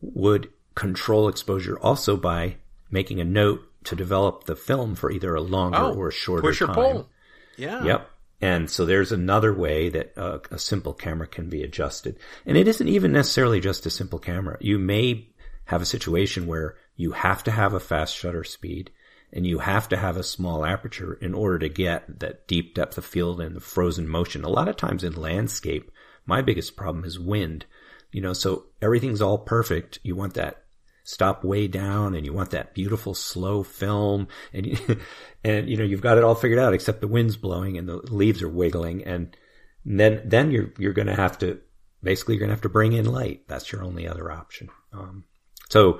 would control exposure also by making a note to develop the film for either a longer Oh, or a shorter push or time. pull. Yeah. Yep. And so there's another way that uh, a simple camera can be adjusted. And it isn't even necessarily just a simple camera. You may have a situation where you have to have a fast shutter speed and you have to have a small aperture in order to get that deep depth of field and the frozen motion. A lot of times in landscape, my biggest problem is wind. You know, so everything's all perfect. You want that stop way down and you want that beautiful slow film and you, and you know you've got it all figured out except the wind's blowing and the leaves are wiggling and then then you're you're going to have to basically you're going to have to bring in light that's your only other option um, so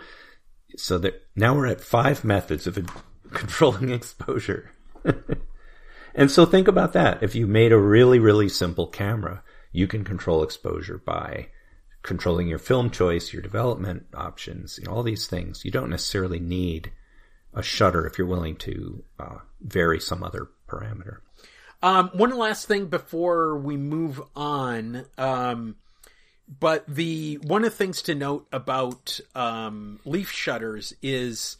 so that now we're at five methods of controlling exposure and so think about that if you made a really really simple camera you can control exposure by controlling your film choice, your development options, you know, all these things. You don't necessarily need a shutter if you're willing to uh, vary some other parameter. Um, one last thing before we move on. Um, but the one of the things to note about um, leaf shutters is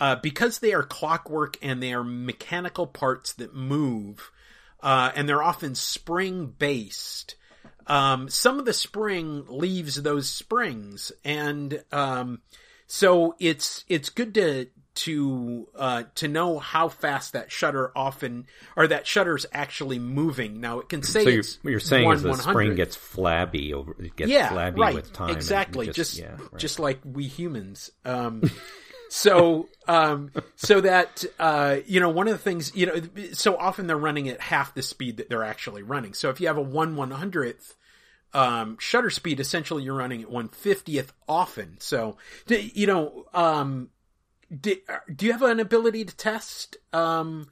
uh, because they are clockwork and they are mechanical parts that move, uh, and they're often spring based. Um, some of the spring leaves those springs, and um, so it's it's good to to uh, to know how fast that shutter often or that shutter's actually moving. Now it can say So you're, what you're saying one is the one spring gets flabby over, it gets yeah, flabby right, with time. exactly. Just yeah, right. just like we humans. Um, so um, so that uh, you know one of the things you know so often they're running at half the speed that they're actually running. So if you have a one one hundredth um, shutter speed, essentially you're running at one fiftieth often. So you know um, do, do you have an ability to test? Um,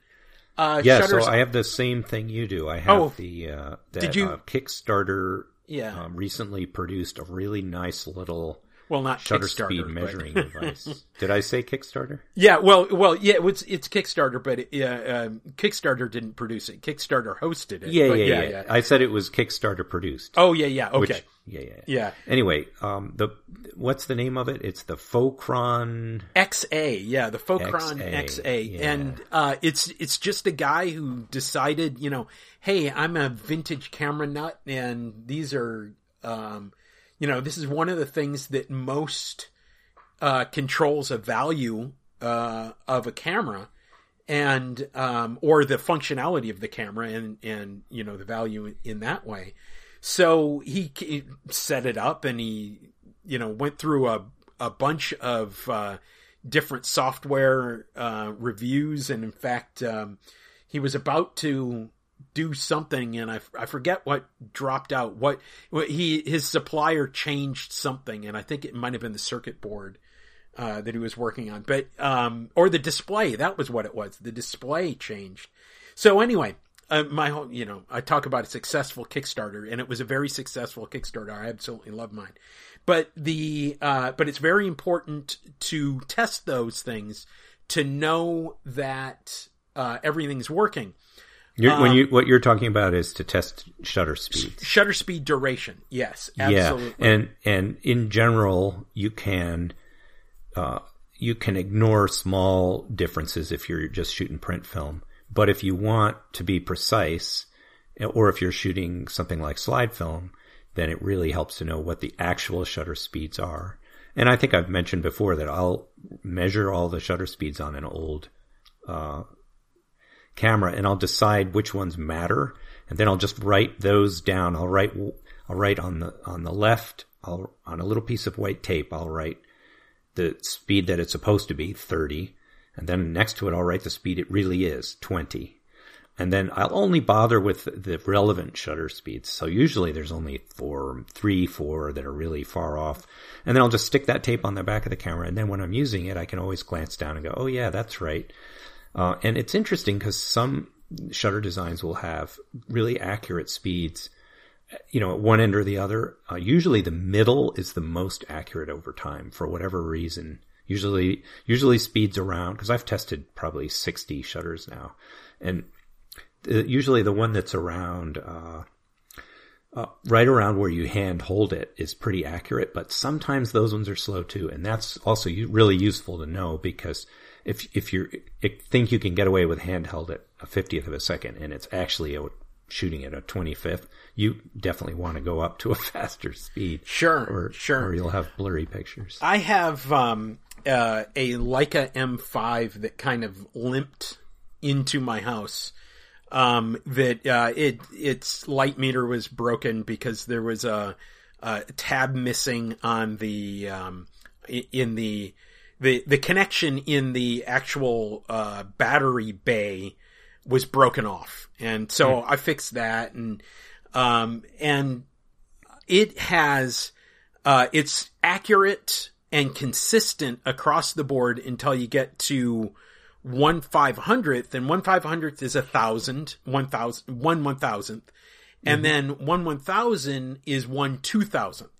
uh, yeah, shutters? so I have the same thing you do. I have Oh. the uh, that Did you- uh, Kickstarter yeah. um, recently produced a really nice little well, not shutter speed but- measuring device. Did I say Kickstarter? Yeah, well, well, yeah, it's it's Kickstarter, but it, uh, um, Kickstarter didn't produce it. Kickstarter hosted it. Yeah, but yeah, yeah, I said it was Kickstarter produced. Oh, yeah, yeah. Okay. Which, yeah, yeah, yeah. yeah. Anyway, um, the what's the name of it? It's the Focron. XA, yeah, the Focron XA, XA, yeah. and uh, it's it's just a guy who decided, you know, hey, I'm a vintage camera nut, and these are, um, you know, this is one of the things that most uh, controls a value uh, of a camera, and um, or the functionality of the camera, and and you know the value in that way. So he, he set it up, and he, you know, went through a a bunch of uh, different software uh, reviews, and in fact, um, he was about to do something, and I, I forget what dropped out. What, what he his supplier changed something, and I think it might have been the circuit board uh, that he was working on, but um, or the display. That was what it was. The display changed. So anyway, uh, my whole, you know, I talk about a successful Kickstarter, and it was a very successful Kickstarter. I absolutely love mine, but the uh, but it's very important to test those things to know that uh, everything's working. You're, when you what you're talking about is to test shutter speed. Shutter speed duration, yes, absolutely. Yeah, and and in general, you can uh, you can ignore small differences if you're just shooting print film. But if you want to be precise, or if you're shooting something like slide film, then it really helps to know what the actual shutter speeds are. And I think I've mentioned before that I'll measure all the shutter speeds on an old uh, camera and I'll decide which ones matter and then I'll just write those down. I'll write, I'll write on the, on the left, I'll, on a little piece of white tape, I'll write the speed that it's supposed to be, 30. And then next to it, I'll write the speed it really is, 20. And then I'll only bother with the relevant shutter speeds. So usually there's only four, three, four that are really far off. And then I'll just stick that tape on the back of the camera. And then when I'm using it, I can always glance down and go, oh yeah, that's right. Uh, and it's interesting because some shutter designs will have really accurate speeds, you know, at one end or the other. Uh, usually the middle is the most accurate over time for whatever reason. Usually, usually speeds around, cause I've tested probably 60 shutters now. And usually the one that's around, uh, uh, right around where you hand hold it is pretty accurate, but sometimes those ones are slow too. And that's also really useful to know because if if you think you can get away with handheld at a fiftieth of a second and it's actually a, shooting at a twenty fifth, you definitely want to go up to a faster speed. Sure, or, sure, or you'll have blurry pictures. I have um, uh, a Leica M5 that kind of limped into my house. Um, that uh, it its light meter was broken because there was a, a tab missing on the um, in the the the connection in the actual uh, battery bay was broken off, and so mm. I fixed that, and um, and it has uh, it's accurate and consistent across the board until you get to one five hundredth, and one five hundredth is a thousand, one thousand, one one thousandth, and mm-hmm. then one one thousand is one two thousandth.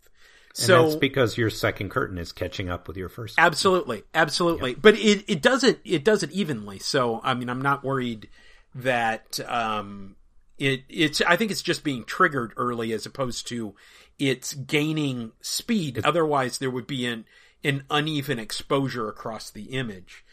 So and that's because your second curtain is catching up with your first. Absolutely, absolutely. Yep. But it, it doesn't it does it evenly. So I mean, I'm not worried that um, it it's. I think it's just being triggered early as opposed to it's gaining speed. It's, Otherwise, there would be an an uneven exposure across the image.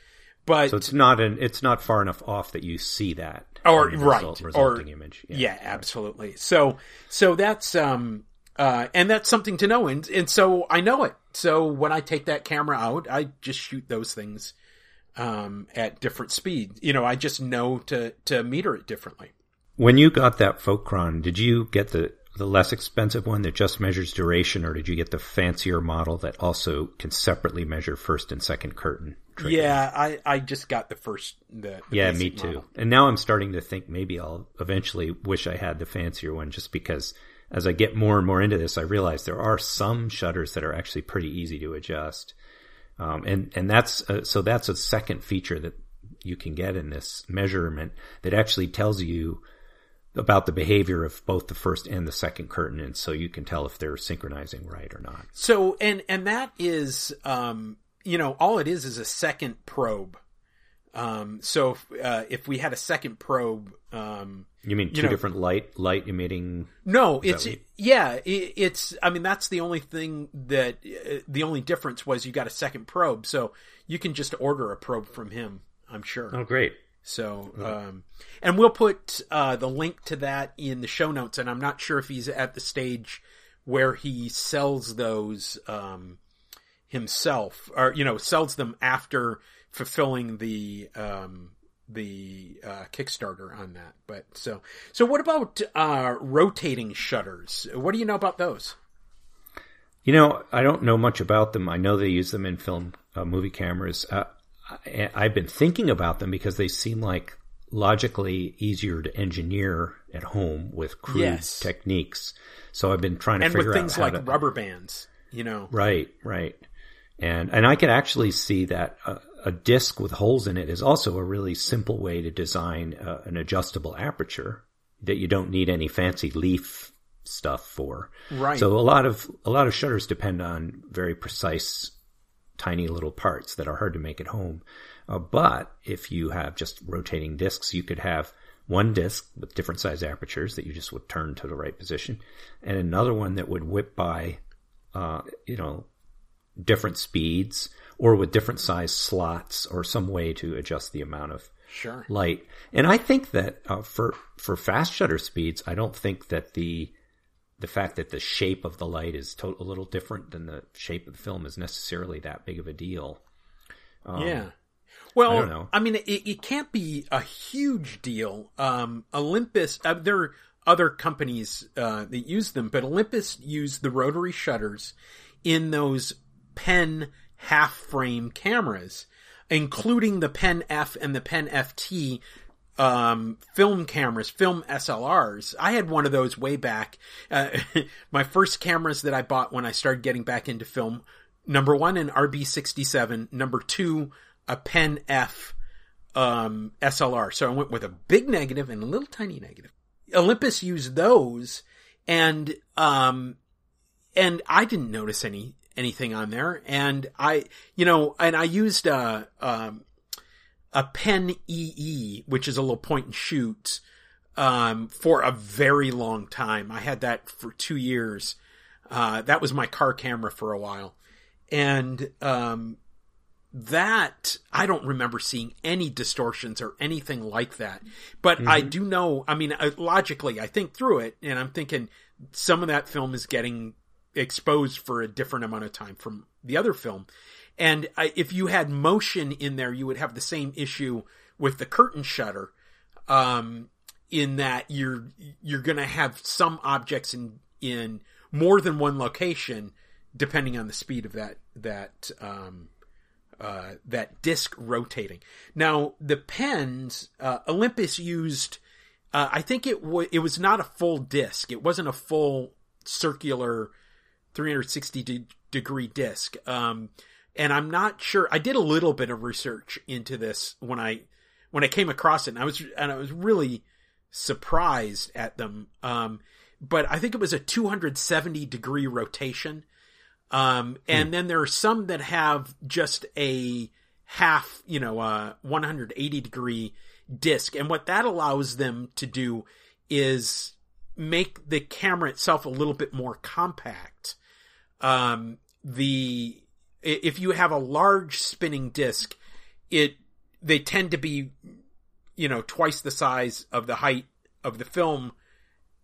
But so it's not an it's not far enough off that you see that or right result, resulting or, image. Yeah. yeah, absolutely. So so that's um uh, and that's something to know. And, and so I know it. So when I take that camera out, I just shoot those things, um, at different speeds. You know, I just know to, to meter it differently. When you got that Focron, did you get the, the less expensive one that just measures duration or did you get the fancier model that also can separately measure first and second curtain? Trigger? Yeah, I, I just got the first, the, the yeah, me too. Model. And now I'm starting to think maybe I'll eventually wish I had the fancier one just because as I get more and more into this, I realize there are some shutters that are actually pretty easy to adjust. Um, and, and that's, a, so that's a second feature that you can get in this measurement that actually tells you about the behavior of both the first and the second curtain. And so you can tell if they're synchronizing right or not. So, and, and that is, um, you know, all it is is a second probe. Um, so if, uh, if we had a second probe, um, you mean two you know, different light light emitting? No, it's yeah, it, it's. I mean, that's the only thing that uh, the only difference was you got a second probe, so you can just order a probe from him. I'm sure. Oh, great. So, um, and we'll put uh, the link to that in the show notes. And I'm not sure if he's at the stage where he sells those um, himself, or you know, sells them after fulfilling the um, the uh, Kickstarter on that. But so so what about uh, rotating shutters? What do you know about those? You know, I don't know much about them. I know they use them in film uh, movie cameras. Uh, I, I've been thinking about them because they seem like logically easier to engineer at home with crude yes. techniques. So I've been trying to and figure with things out like to, rubber bands. You know, right, right, and and I can actually see that uh, a disc with holes in it is also a really simple way to design uh, an adjustable aperture that you don't need any fancy leaf stuff for. Right. So a lot of a lot of shutters depend on very precise, tiny little parts that are hard to make at home. Uh, but if you have just rotating discs, you could have one disc with different size apertures that you just would turn to the right position, and another one that would whip by, uh, you know, different speeds or with different size slots or some way to adjust the amount of Sure. light. And I think that uh, for for fast shutter speeds, I don't think that the the fact that the shape of the light is to- a little different than the shape of the film is necessarily that big of a deal. Um, yeah. Well, I I, mean, it, it can't be a huge deal. Um, Olympus, uh, there are other companies uh, that use them, but Olympus used the rotary shutters in those Pen half frame cameras, including the Pen F and the Pen FT um, film cameras, film SLRs. I had one of those way back. Uh, my first cameras that I bought when I started getting back into film. Number one, an RB67. Number two, a Pen F um, SLR. So I went with a big negative and a little tiny negative. Olympus used those, and um, and I didn't notice any anything on there. And I, you know, and I used a um, a Pen EE, which is a little point and shoot, um, for a very long time. I had that for two years. Uh, that was my car camera for a while, and um, that I don't remember seeing any distortions or anything like that. But I do know. I mean, uh, logically, I think through it, and I'm thinking some of that film is getting exposed for a different amount of time from the other film. And if you had motion in there, you would have the same issue with the curtain shutter. Um, in that you're you're going to have some objects in in more than one location, depending on the speed of that that um, uh, that disc rotating. Now the pens, uh, Olympus used. Uh, I think it was it was not a full disc. It wasn't a full circular 360 de- degree disc. Um, and I'm not sure. I did a little bit of research into this when I when I came across it, and I was and I was really surprised at them. Um, but I think it was a 270 degree rotation. Um, and then there are some that have just a half, you know, uh, 180 degree disc. And what that allows them to do is make the camera itself a little bit more compact. Um, the, if you have a large spinning disc, it, they tend to be, you know, twice the size of the height of the film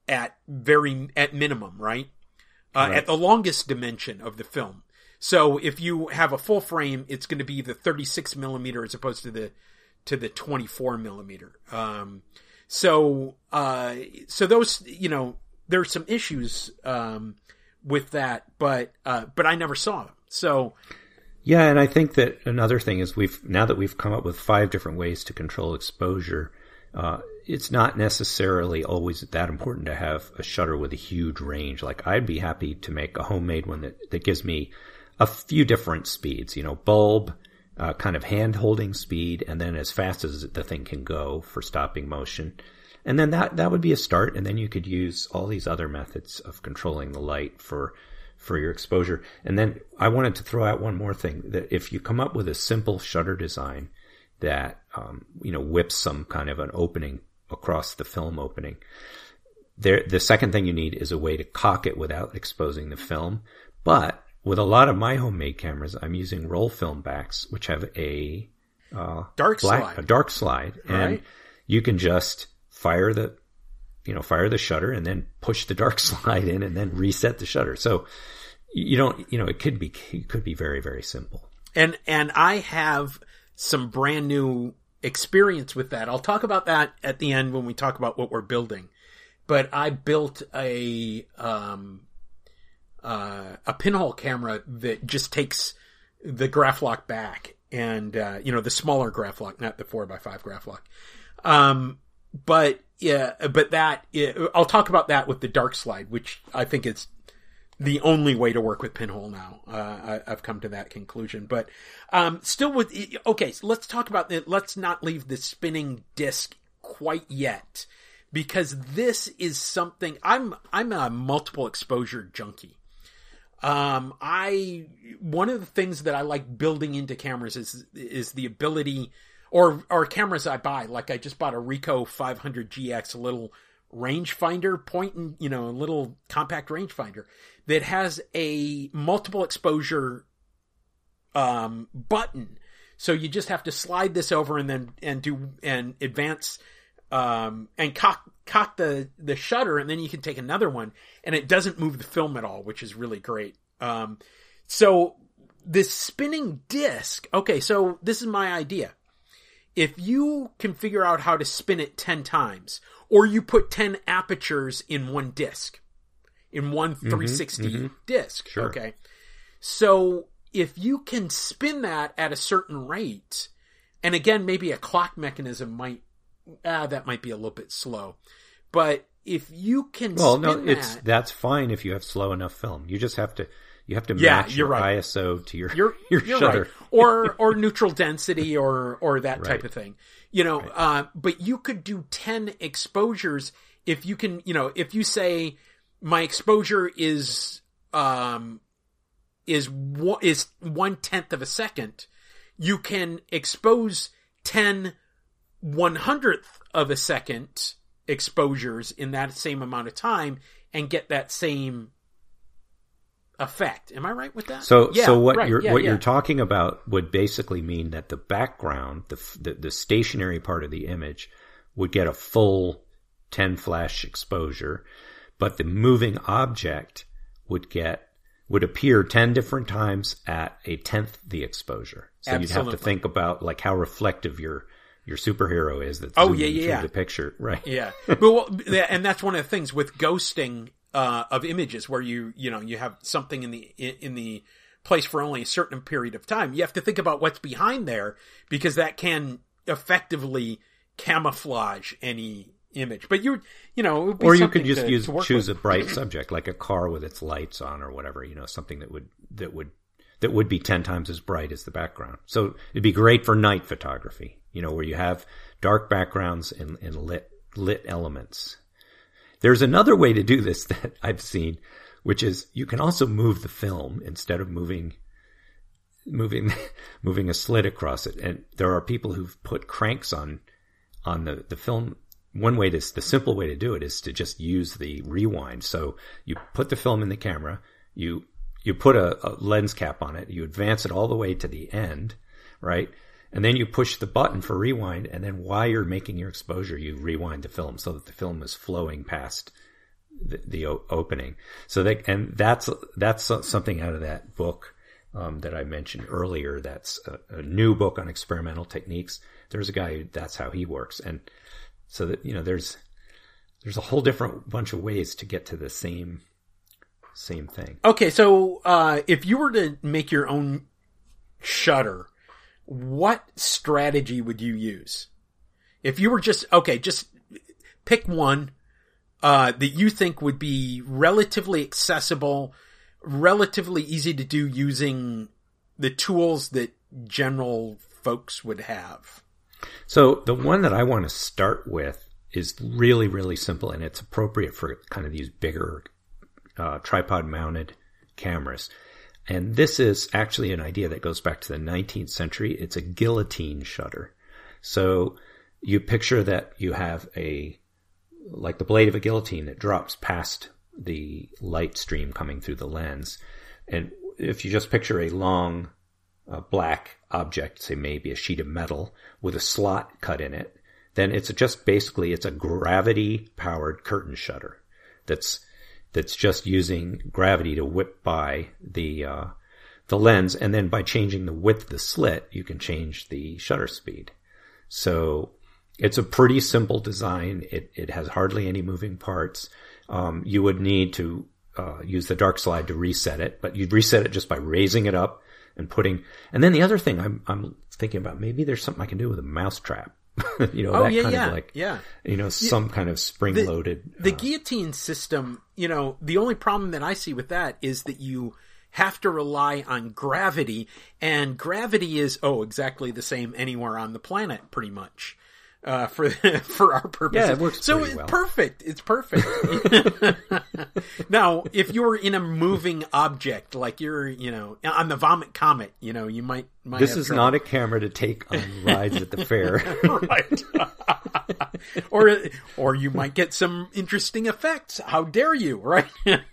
at very, at minimum, right? Uh, Right. At the longest dimension of the film. So if you have a full frame, it's going to be the 36 millimeter as opposed to the, to the 24 millimeter. Um, so, uh, so those, you know, there's some issues, um, with that, but, uh, but I never saw them. So, Yeah, and I think that another thing is we've now that we've come up with five different ways to control exposure. Uh, it's not necessarily always that important to have a shutter with a huge range. Like I'd be happy to make a homemade one that, that gives me a few different speeds. You know, bulb, uh, kind of hand holding speed, and then as fast as the thing can go for stopping motion. And then that, that would be a start. And then you could use all these other methods of controlling the light for, for your exposure. And then I wanted to throw out one more thing that if you come up with a simple shutter design that, um, you know, whips some kind of an opening across the film opening, there, the second thing you need is a way to cock it without exposing the film. But with a lot of my homemade cameras, I'm using roll film backs, which have a, uh, dark black, slide. a dark slide, and Right. you can just fire the, you know, fire the shutter and then push the dark slide in and then reset the shutter. So you don't, you know, it could be, it could be very, very simple. and and I have some brand new experience with that. I'll talk about that at the end when we talk about what we're building. But I built a um uh, a pinhole camera that just takes the Graflok back and uh, you know the smaller Graflok, not the four by five Graflok. Um, but yeah, but that yeah, I'll talk about that with the dark slide, which I think is the only way to work with pinhole now. Uh, I, I've come to that conclusion, but um, still with okay. So let's talk about the. Let's not leave the spinning disc quite yet, because this is something I'm I'm a multiple exposure junkie. Um, I one of the things that I like building into cameras is is the ability, or or cameras I buy. Like I just bought a Ricoh 500 GX, a little rangefinder, point and you know, a little compact rangefinder that has a multiple exposure um, button. So you just have to slide this over and then and do and advance um, and cock cock the the shutter, and then you can take another one, and it doesn't move the film at all, which is really great. Um, so this spinning disc. Okay, so this is my idea. If you can figure out how to spin it ten times, or you put ten apertures in one disc, in one 360 mm-hmm. disc. Sure. Okay, so if you can spin that at a certain rate, and again, maybe a clock mechanism might ah, that might be a little bit slow. But if you can Well, no, spin it's that, that's fine if you have slow enough film. You just have to you have to Yeah, match you're your right. ISO to your you're your you're shutter. right, or or neutral density, or or that type of thing. You know, uh, but you could do ten exposures if you can. You know, if you say my exposure is um is one is one tenth of a second, you can expose 10 one hundredth of a second exposures in that same amount of time and get that same effect. Am I right with that? So, Yeah, so what right, you're yeah, what yeah. you're talking about would basically mean that the background, the, the the stationary part of the image, would get a full ten flash exposure, but the moving object would get would appear ten different times at a tenth the exposure. So you'd have to think about like how reflective your your superhero is that's Oh, yeah, yeah, through yeah. the picture, right? Yeah, but well, and that's one of the things with ghosting uh, of images, where you you know you have something in the in the place for only a certain period of time. You have to think about what's behind there because that can effectively camouflage any image. But you you know, it would be or you could just to- use to choose with. a bright subject like a car with its lights on or whatever you know something that would that would that would be 10 times as bright as the background so it'd be great for night photography you know where you have dark backgrounds and, and lit lit elements there's another way to do this that i've seen which is you can also move the film instead of moving moving moving a slit across it. And there are people who've put cranks on on the, the film. One way to the simple way to do it is to just use the rewind. So you put the film in the camera you you put a, a lens cap on it you advance it all the way to the end right and then you push the button for rewind and then while you're making your exposure you rewind the film so that the film is flowing past the, the opening so that and that's that's something out of that book um, that I mentioned earlier. That's a, a new book on experimental techniques. There's a guy who that's how he works, and so that you know, there's there's a whole different bunch of ways to get to the same same thing. Okay, so uh, if you were to make your own shutter, what strategy would you use? If you were just okay, just pick one uh, that you think would be relatively accessible, relatively easy to do using the tools that general folks would have. So the one that I want to start with is really really simple, and it's appropriate for kind of these bigger uh, tripod mounted cameras. And this is actually an idea that goes back to the 19th century. It's a guillotine shutter. So you picture that you have a, like the blade of a guillotine that drops past the light stream coming through the lens. And if you just picture a long uh, black object, say maybe a sheet of metal with a slot cut in it, then it's just basically, it's a gravity powered curtain shutter that's that's just using gravity to whip by the uh, the lens, and then by changing the width of the slit, you can change the shutter speed. So it's a pretty simple design. It it has hardly any moving parts. Um, you would need to uh, use the dark slide to reset it, but you'd reset it just by raising it up and putting. And then the other thing I'm I'm thinking about maybe there's something I can do with a mouse trap. you know, Oh that yeah, kind yeah, of like yeah. you know some kind of spring loaded. The uh, guillotine system, you know, the only problem that I see with that is that you have to rely on gravity, and gravity is oh exactly the same anywhere on the planet, pretty much. Uh, for for our purposes. Yeah, it works so it's well. perfect. It's perfect. now, if you're in a moving object, like you're, you know, on the Vomit Comet, you know, you might. might This is trouble. not a camera to take on rides at the fair. right. or or you might get some interesting effects. How dare you? Right.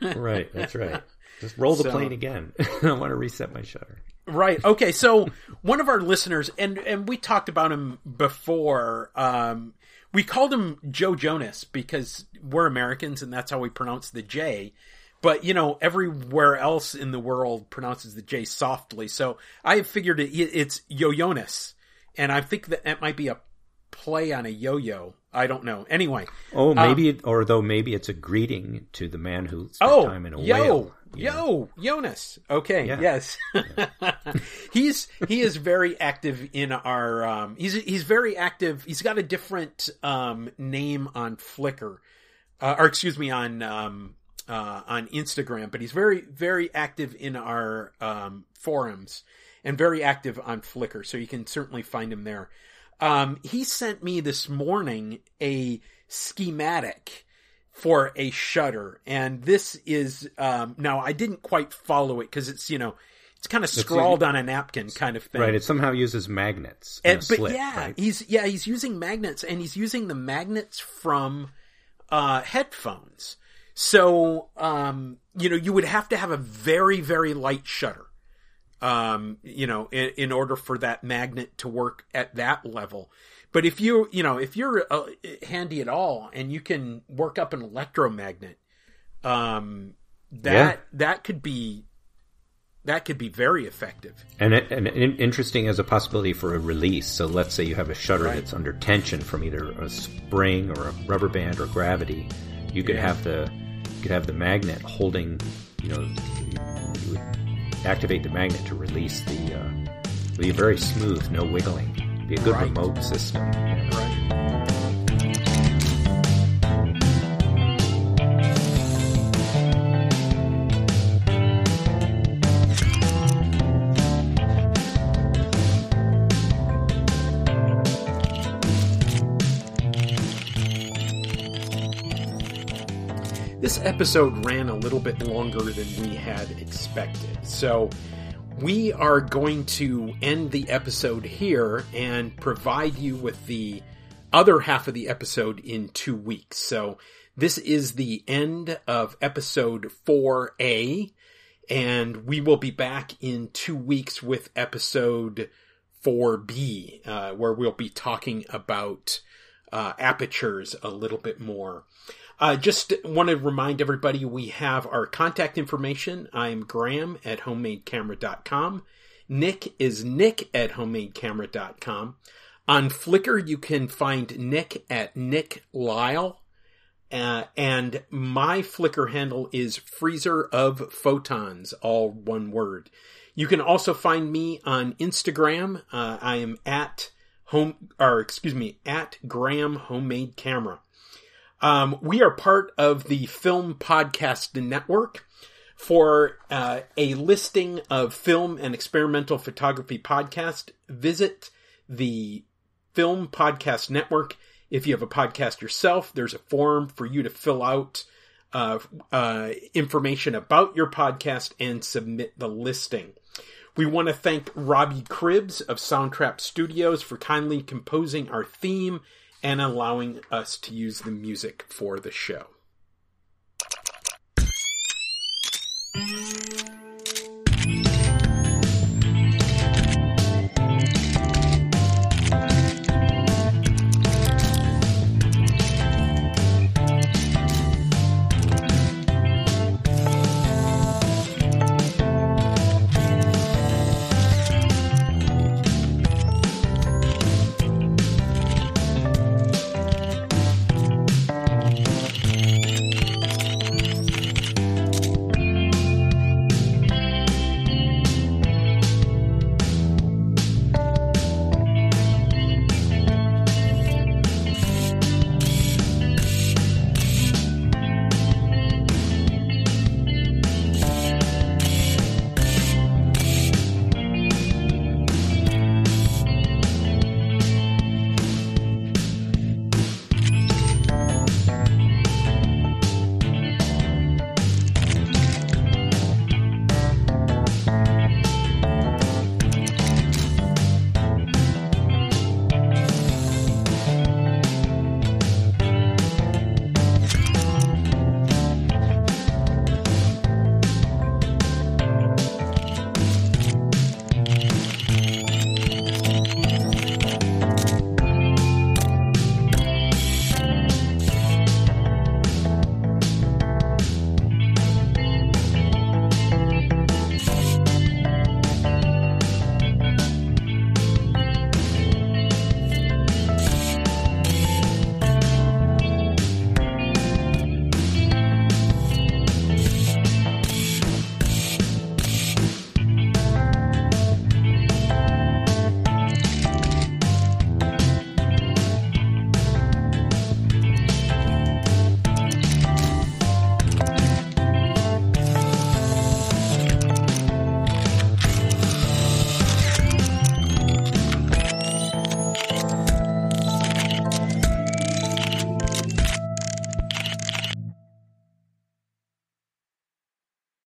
right, that's right. Just roll the So- plane again. I want to reset my shutter. Right. Okay. So one of our listeners, and and we talked about him before. Um, we called him Joe Jonas because we're Americans, and that's how we pronounce the J. But you know, everywhere else in the world pronounces the J softly. So I figured it, it's Yo Jonas, and I think that that might be a play on a yo-yo. I don't know. Anyway. Oh, maybe, it, or though maybe it's a greeting to the man who spent Oh, time in a yo, whale. yo, Jonas. Okay, Yeah. yes, he's he is very active in our. Um, he's he's very active. He's got a different um, name on Flickr, uh, or excuse me, on um, uh, on Instagram. But he's very very active in our um, forums and very active on Flickr. So you can certainly find him there. Um, he sent me this morning a schematic for a shutter and this is um now i didn't quite follow it because it's you know it's kind of scrawled on a napkin kind of thing Right, it somehow uses magnets. and, but slit, yeah right? he's yeah he's using magnets and he's using the magnets from uh headphones so um you know you would have to have a very very light shutter um you know in, in order for that magnet to work at that level but if you you know if you're uh, handy at all and you can work up an electromagnet um that Yeah. that could be that could be very effective And, it, and interesting as a possibility for a release. So let's say you have a shutter Right. that's under tension from either a spring or a rubber band or gravity. You could Yeah. have the you could have the magnet holding. You know, you would activate the magnet to release the. Uh, be very smooth, no wiggling. Be a good Right. remote system. right This episode ran a little bit longer than we had expected. So we are going to end the episode here and provide you with the other half of the episode in two weeks. So this is the end of episode 4A, and we will be back in two weeks with episode 4B, uh, where we'll be talking about uh, apertures a little bit more. Uh, just want to remind everybody we have our contact information. I'm Graham at homemadecamera.com. Nick is Nick at homemadecamera.com. On Flickr, you can find Nick at Nick Lyle. Uh, and my Flickr handle is Freezer of Photons, all one word. You can also find me on Instagram. Uh, I am at home, or excuse me, at Graham Homemade Camera. Um, we are part of the Film Podcast Network. For uh, a listing of film and experimental photography podcast, visit the Film Podcast Network. If you have a podcast yourself, there's a form for you to fill out uh, uh, information about your podcast and submit the listing. We want to thank Robbie Cribbs of Soundtrap Studios for kindly composing our theme and allowing us to use the music for the show.